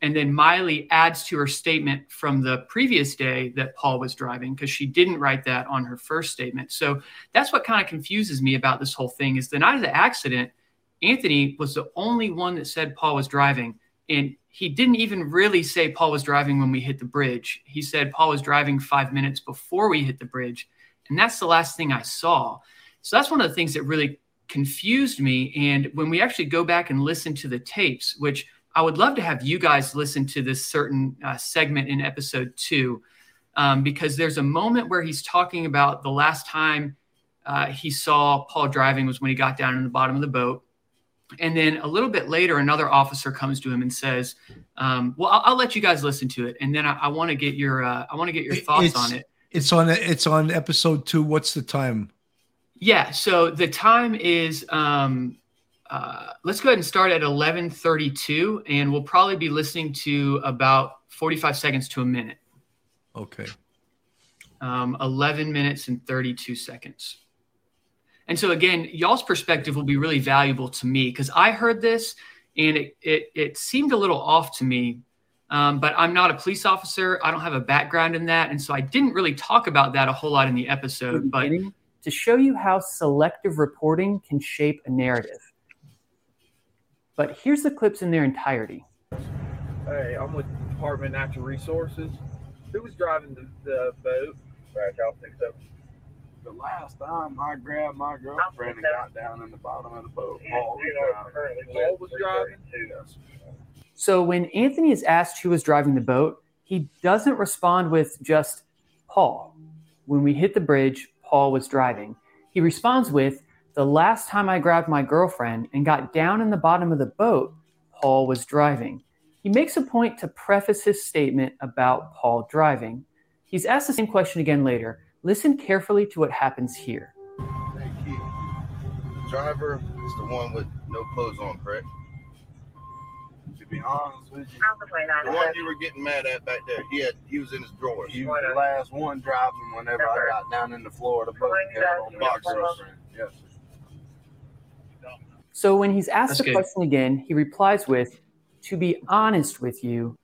And then Miley adds to her statement from the previous day that Paul was driving because she didn't write that on her first statement. So that's what kind of confuses me about this whole thing is the night of the accident, Anthony was the only one that said Paul was driving. And he didn't even really say Paul was driving when we hit the bridge. He said Paul was driving five minutes before we hit the bridge. And that's the last thing I saw. So that's one of the things that really confused me. And when we actually go back and listen to the tapes, which I would love to have you guys listen to this certain uh, segment in episode two, um, because there's a moment where he's talking about the last time uh, he saw Paul driving was when he got down in the bottom of the boat. And then a little bit later, another officer comes to him and says, um, "Well, I'll, I'll, let you guys listen to it, and then I, I want to get your uh, I want to get your thoughts it's, on it." It's on it's on episode two. What's the time? Yeah, so the time is um, uh, let's go ahead and start at 11:32, and we'll probably be listening to about 45 seconds to a minute. Okay. Um, 11 minutes and 32 seconds. And so again, y'all's perspective will be really valuable to me because I heard this and it, it, it seemed a little off to me. Um, but I'm not a police officer. I don't have a background in that. And so I didn't really talk about that a whole lot in the episode. But to show you how selective reporting can shape a narrative. But here's the clips in their entirety. Hey, I'm with Department of Natural Resources. Who was driving the, the boat? Right, y'all think so. The last time I grabbed my girlfriend and got down in the bottom of the boat, Paul was driving. Paul was driving? So when Anthony is asked who was driving the boat, he doesn't respond with just Paul. When we hit the bridge, Paul was driving. He responds with, The last time I grabbed my girlfriend and got down in the bottom of the boat, Paul was driving. He makes a point to preface his statement about Paul driving. He's asked the same question again later. Listen carefully to what happens here. Hey, Keith. The driver is the one with no clothes on, correct? To be honest with you, The one you were getting mad at back there. He had he was in his drawers. he was the last one driving whenever I got down in the floor of the boat. and had on Boxers. Yes. So when he's asked That's the good. question again, he replies with, To be honest with you,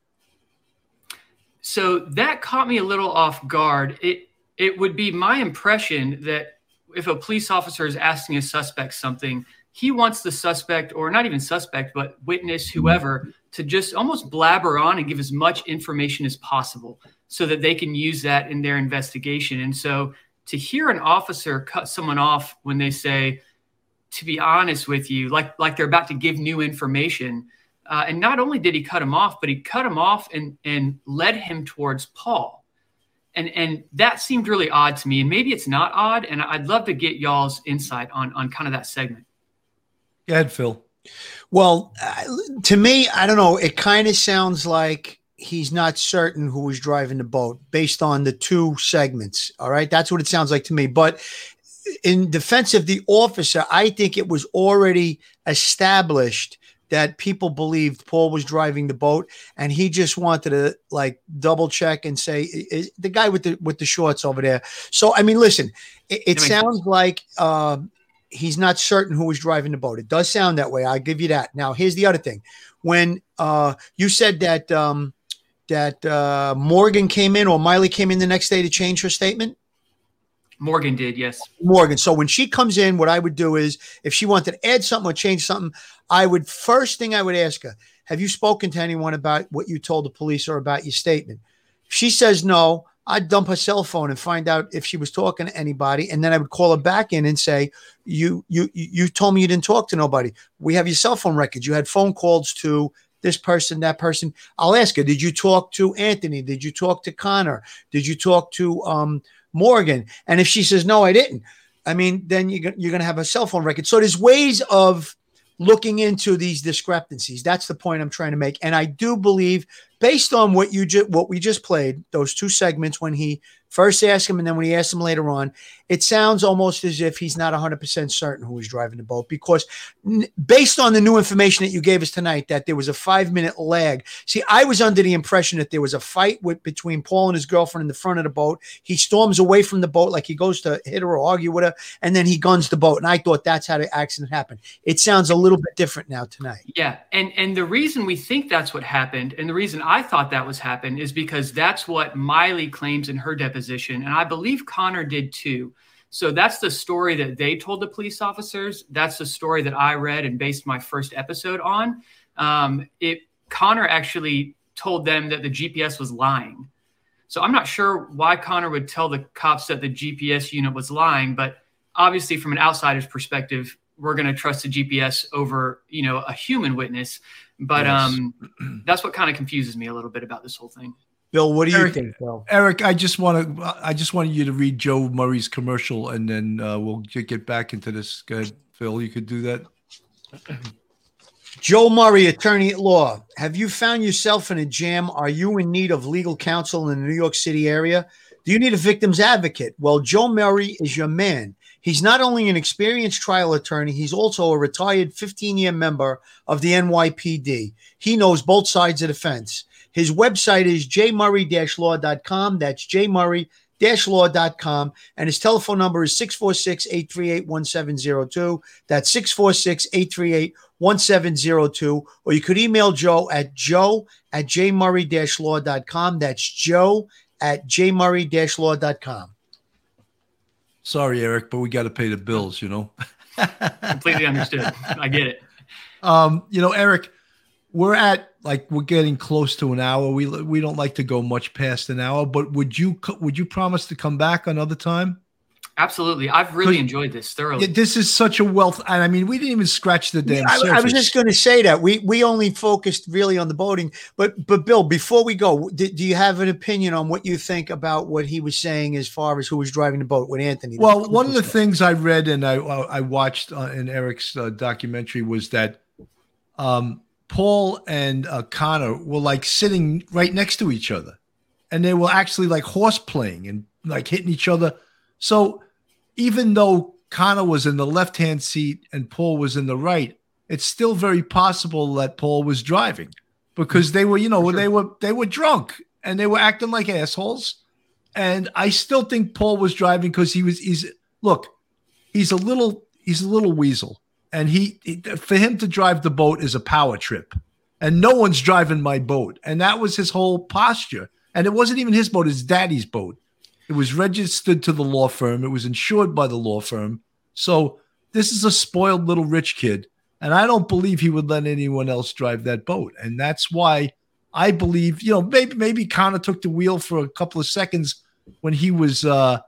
So that caught me a little off guard. It it would be my impression that if a police officer is asking a suspect something, he wants the suspect, or not even suspect, but witness, whoever, to just almost blabber on and give as much information as possible so that they can use that in their investigation. And so to hear an officer cut someone off when they say, to be honest with you, like like they're about to give new information. Uh, and not only did he cut him off, but he cut him off and and led him towards Paul. And and that seemed really odd to me. And maybe it's not odd. And I'd love to get y'all's insight on on kind of that segment. Go ahead, Phil. Well, uh, to me, I don't know. It kind of sounds like he's not certain who was driving the boat based on the two segments. All right. That's what it sounds like to me. But in defense of the officer, I think it was already established that people believed Paul was driving the boat and he just wanted to like double check and say is the guy with the with the shorts over there. So I mean, listen, it, it That makes sounds like um he's not certain who was driving the boat. It does sound that way. I give you that. Now, here's the other thing. When uh, you said that um, that uh, Morgan came in or Miley came in the next day to change her statement, Morgan did, yes. Morgan. So when she comes in, what I would do is if she wanted to add something or change something, I would first thing I would ask her, have you spoken to anyone about what you told the police or about your statement? If she says no, I'd dump her cell phone and find out if she was talking to anybody. And then I would call her back in and say, you, you, you told me you didn't talk to nobody. We have your cell phone records. You had phone calls to this person, that person. I'll ask her, did you talk to Anthony? Did you talk to Connor? Did you talk to um, Morgan? And if she says, no, I didn't, I mean, then you're, you're going to have a cell phone record. So there's ways of looking into these discrepancies. That's the point I'm trying to make. And I do believe, based on what you just what we just played, those two segments when he first asked him and then when he asked him later on, it sounds almost as if he's not 100% certain who was driving the boat because n- based on the new information that you gave us tonight that there was a 5-minute lag. See, I was under the impression that there was a fight with between Paul and his girlfriend in the front of the boat. He storms away from the boat like he goes to hit her or argue with her and then he guns the boat and I thought that's how the accident happened. It sounds a little bit different now tonight. Yeah, and and the reason we think that's what happened, and the reason I thought that was happened, is because that's what Miley claims in her deposition, and I believe Connor did too. So that's the story that they told the police officers. That's the story that I read and based my first episode on. Um, it Connor actually told them that the GPS was lying. So I'm not sure why Connor would tell the cops that the GPS unit was lying, but obviously from an outsider's perspective, we're going to trust the GPS over, you know, a human witness. But Yes. um, that's what kind of confuses me a little bit about this whole thing. Bill, what do you Eric- think, Bill? Eric, I just want to I just wanted you to read Joe Murray's commercial, and then uh, we'll get get back into this. Go ahead, Phil. You could do that. Joe Murray, attorney at law. Have you found yourself in a jam? Are you in need of legal counsel in the New York City area? Do you need a victim's advocate? Well, Joe Murray is your man. He's not only an experienced trial attorney, he's also a retired 15 year member of the NYPD. He knows both sides of the fence. His website is jmurray law.com. That's jmurray law.com. And his telephone number is 646 838 1702. That's 646 838 1702. Or you could email Joe at joe at jmurray law.com. That's joe at jmurray law.com. Sorry, Eric, but we got to pay the bills. You know. Completely understood. I get it. Um, you know, Eric, we're at like we're getting close to an hour. We we don't like to go much past an hour, but would you would you promise to come back another time? Absolutely. I've really enjoyed this thoroughly. Yeah, this is such a wealth, and I mean, we didn't even scratch the damn I, surface. I was just going to say that we we only focused really on the boating, but but Bill, before we go, do, do you have an opinion on what you think about what he was saying as far as who was driving the boat with Anthony? Well, one of the things I read and I I watched uh, in Eric's uh, documentary was that um, Paul and uh, Connor were like sitting right next to each other, and they were actually like horse playing and like hitting each other. So even though Connor was in the left hand seat and Paul was in the right, it's still very possible that Paul was driving because they were, you know, they were they were drunk and they were acting like assholes. And I still think Paul was driving because he was he's look, he's a little he's a little weasel. And he, he for him to drive the boat is a power trip. And no one's driving my boat. And that was his whole posture. And it wasn't even his boat, it's daddy's boat. It was registered to the law firm. It was insured by the law firm. So this is a spoiled little rich kid. And I don't believe he would let anyone else drive that boat. And that's why I believe, you know, maybe maybe Connor took the wheel for a couple of seconds when he was uh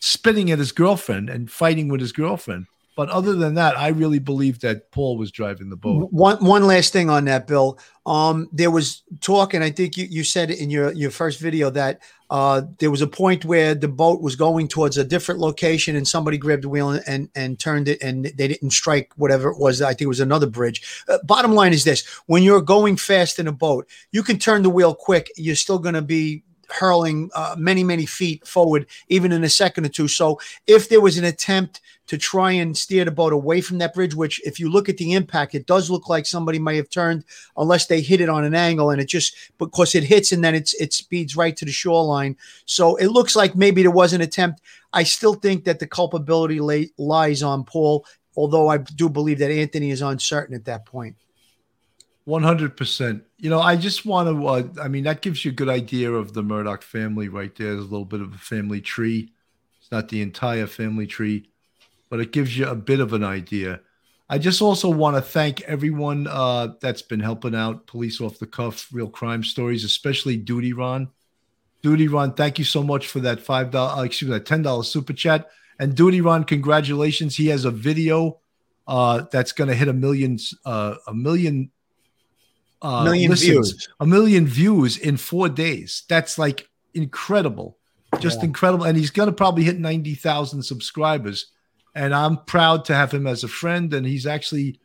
spitting at his girlfriend and fighting with his girlfriend. But other than that, I really believe that Paul was driving the boat. One one last thing on that, Bill. Um, there was talk, and I think you, you said in your, your first video that uh, there was a point where the boat was going towards a different location, and somebody grabbed the wheel and, and, and turned it, and they didn't strike whatever it was. I think it was another bridge. Uh, bottom line is this: when you're going fast in a boat, you can turn the wheel quick. You're still going to be hurling uh, many many feet forward even in a second or two. So if there was an attempt to try and steer the boat away from that bridge which if you look at the impact it does look like somebody may have turned unless they hit it on an angle and it just because it hits and then it's it speeds right to the shoreline. So it looks like maybe there was an attempt. I still think that the culpability lay, lies on paul although i do believe that anthony is uncertain at that point 100%. You know, I just want to, uh, I mean, that gives you a good idea of the Murdaugh family right there. There's a little bit of a family tree. It's not the entire family tree, but it gives you a bit of an idea. I just also want to thank everyone uh, that's been helping out Police Off the Cuff, Real Crime Stories, especially Duty Ron. Duty Ron, thank you so much for that $5, uh, excuse me, that $10 super chat. And Duty Ron, congratulations. He has a video uh, that's going to hit a million, uh, a million uh, Million listens, views. a million views in four days. That's like incredible, just Yeah. incredible. And he's going to probably hit 90,000 subscribers. And I'm proud to have him as a friend. And he's actually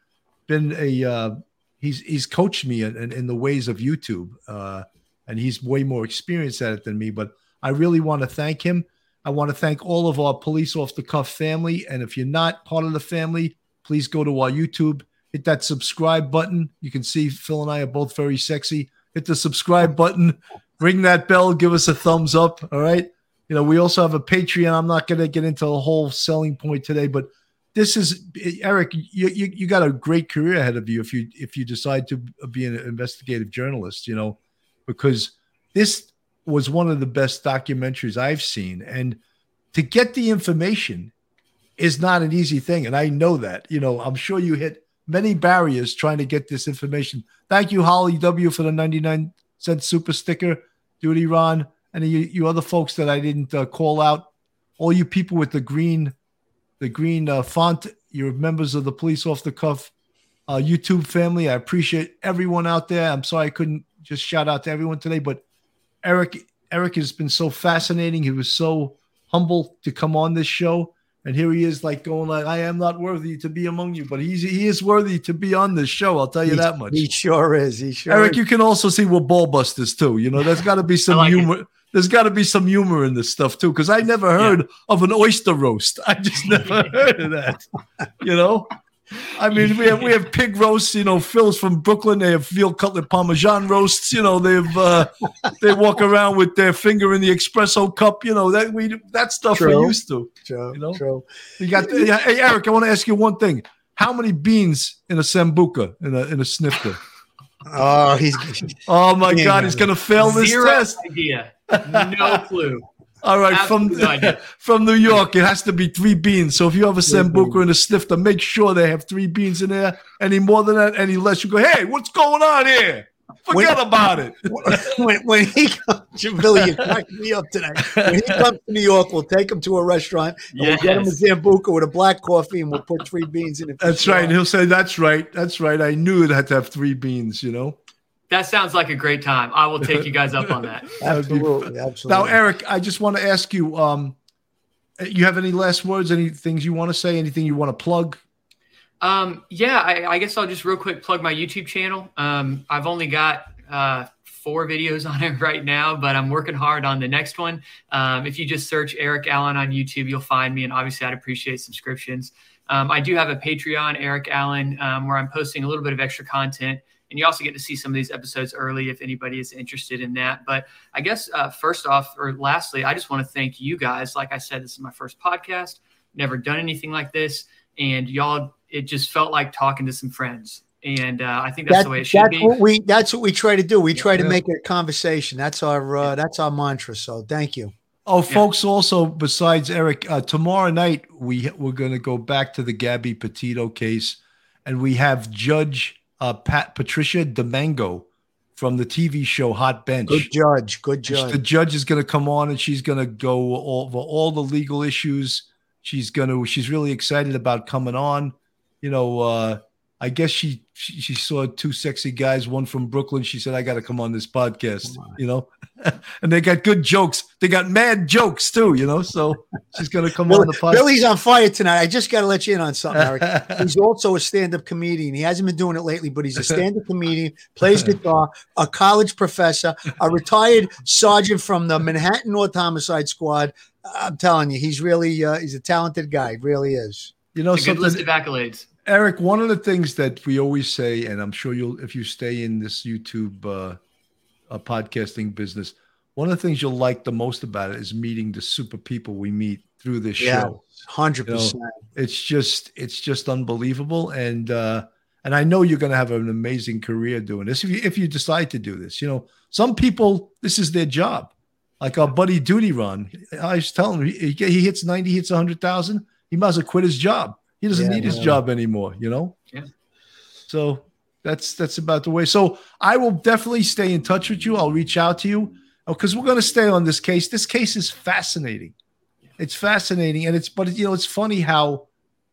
been a, uh, he's, he's coached me in, in, in the ways of YouTube. Uh, and he's way more experienced at it than me. But I really want to thank him. I want to thank all of our police off the cuff family. And if you're not part of the family, please go to our YouTube, hit that subscribe button. You can see Phil and I are both very sexy. Hit the subscribe button, ring that bell, give us a thumbs up. All right. You know, we also have a Patreon. I'm not going to get into the whole selling point today, but this is Eric. You, you you got a great career ahead of you if you if you decide to be an investigative journalist. You know, because this was one of the best documentaries I've seen, and to get the information is not an easy thing, and I know that. You know, I'm sure you hit many barriers trying to get this information. Thank you, Holly W, for the 99 cent super sticker. Duty Ron, and you, you other folks that I didn't uh, call out. All you people with the green, the green uh, font. You're members of the Police Off the Cuff uh, YouTube family. I appreciate everyone out there. I'm sorry I couldn't just shout out to everyone today, but Eric, Eric has been so fascinating. He was so humble to come on this show. And here he is, like going like, "I am not worthy to be among you," but he's he is worthy to be on this show. I'll tell you He- that much. He sure is. He sure Eric, is. you can also see we're ball busters too. You know, there's got to be some humor. There's got to be some humor in this stuff too, because I never heard of an oyster roast. I just never heard of that. You know, I mean, we have we have pig roasts. You know, Phil's from Brooklyn. They have veal cutlet parmesan roasts. You know, they've uh, they walk around with their finger in the espresso cup. You know that we that stuff True. we're used to. True, you know, true. You got yeah, hey Eric. I want to ask you one thing. How many beans in a sambuca in a in a snifter? Oh, he's. Oh my Yeah. God, he's gonna fail this Zero test. idea. No clue. All right, from Absolutely no idea. from New York, it has to be three beans. So if you have a Sambuca and a snifter, make sure they have three beans in there. Any more than that, any less, you go, hey, what's going on here? Forget about it. when, when he comes, Billy, you cracked me up tonight. When he comes to New York, we'll take him to a restaurant and we'll get him a Yes. Sambuca with a black coffee and we'll put three beans in it. That's sure. right. And he'll say, that's right. That's right. I knew it had to have three beans, you know? That sounds like a great time. I will take you guys up on that. Absolutely, absolutely. Now, Eric, I just want to ask you, um, you have any last words, any things you want to say, anything you want to plug? Um, yeah, I, I guess I'll just real quick plug my YouTube channel. Um, I've only got uh, four videos on it right now, but I'm working hard on the next one. Um, if you just search Eric Allen on YouTube, you'll find me, and obviously, I'd appreciate subscriptions. Um, I do have a Patreon, Eric Allen, um, where I'm posting a little bit of extra content. And you also get to see some of these episodes early if anybody is interested in that. But I guess uh, first off, or lastly, I just want to thank you guys. Like I said, this is my first podcast. Never done anything like this, and y'all, it just felt like talking to some friends. And uh, I think that's That- the way it should that's be. what we that's what we try to do. We try to Yeah. make it a conversation. That's our uh, that's our mantra. So thank you. Oh, folks! Also, besides Eric, uh, tomorrow night we we're going to go back to the Gabby Petito case, and we have Judge uh, Pat Patricia DiMango from the TV show Hot Bench. Good judge. Good judge. The judge. judge is going to come on and she's going to go over all the legal issues. She's going to. She's really excited about coming on. You know, uh, I guess she, she she saw two sexy guys, one from Brooklyn. She said, "I got to come on this podcast." You know, and they got good jokes. They got mad jokes too. You know, so she's going to come on the podcast. Billy's on fire tonight. I just got to let you in on something, Eric. he's also a stand-up comedian. He hasn't been doing it lately, but he's a stand-up comedian, plays guitar, a college professor, a retired sergeant from the Manhattan North Homicide Squad. I'm telling you, he's really uh, he's a talented guy. Really is. You know, It's a good list something- of accolades. Eric, one of the things that we always say, and I'm sure you'll, if you stay in this YouTube uh, uh, podcasting business, one of the things you'll like the most about it is meeting the super people we meet through this Yeah, show. hundred You know, percent. it's just, it's just unbelievable, and uh, and I know you're going to have an amazing career doing this if you if you decide to do this. You know, some people this is their job. Like our buddy Duty Run, I was telling him he, he hits ninety, hits hundred thousand. He might as well quit his job. He doesn't Yeah, need his job anymore. You know. Yeah. So that's that's about the way. So I will definitely stay in touch with you. I'll reach out to you oh, because we're going to stay on this case. This case is fascinating. It's fascinating, and it's but you know it's funny how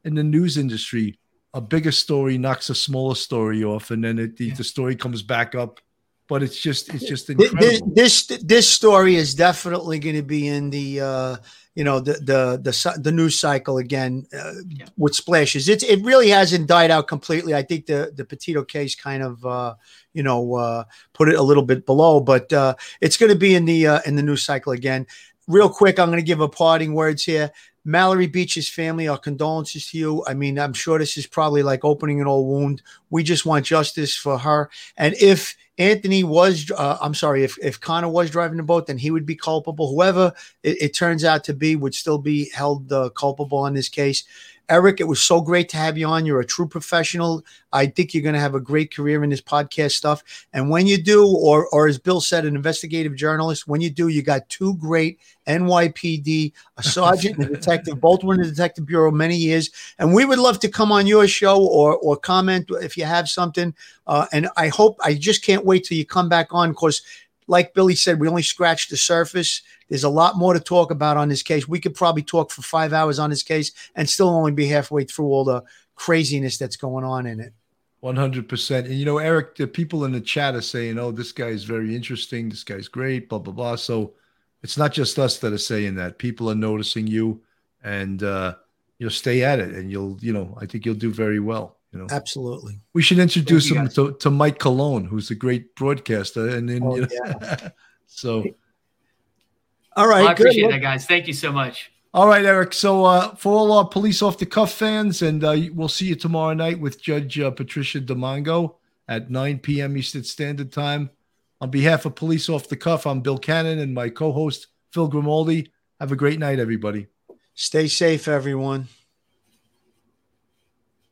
in the news industry a bigger story knocks a smaller story off, and then it, the, the story comes back up. But it's just it's just incredible. This this this story is definitely going to be in the uh, you know the the the the news cycle again uh, with splashes. It's it really hasn't died out completely. I think the the Petito case kind of uh, you know uh, put it a little bit below, but uh, it's going to be in the uh, in the news cycle again. Real quick, I'm going to give a parting words here. Mallory Beach's family, our condolences to you. I mean, I'm sure this is probably like opening an old wound. We just want justice for her. And if Anthony was, uh, I'm sorry, if, if Connor was driving the boat, then he would be culpable. Whoever it, it turns out to be would still be held uh, culpable in this case. Eric, it was so great to have you on. You're a true professional. I think you're going to have a great career in this podcast stuff. And when you do, or or as Bill said, an investigative journalist, when you do, you got two great NYPD, a sergeant and a detective, both were in the detective bureau many years. And we would love to come on your show or or comment if you have something. Uh, and I hope I just can't wait till you come back on because like Billy said, we only scratched the surface. There's a lot more to talk about on this case. We could probably talk for five hours on this case and still only be halfway through all the craziness that's going on in it. One hundred percent. And you know, Eric, the people in the chat are saying, "Oh, this guy is very interesting. This guy's great." Blah blah blah. So it's not just us that are saying that. People are noticing you, and uh, you know, stay at it, and you'll, you know, I think you'll do very well. You know, Absolutely. we should introduce him to, to Mike Cologne, who's a great broadcaster, and then Oh, you know, so All right, Well, right. I good. appreciate that, guys. Thank you so much. All right, Eric. So uh, for all our police off the cuff fans, and uh, we'll see you tomorrow night with Judge uh, Patricia DiMango at 9 p.m. Eastern Standard Time. On behalf of Police Off the Cuff, I'm Bill Cannon and my co-host Phil Grimaldi. Have a great night, everybody. Stay safe, everyone.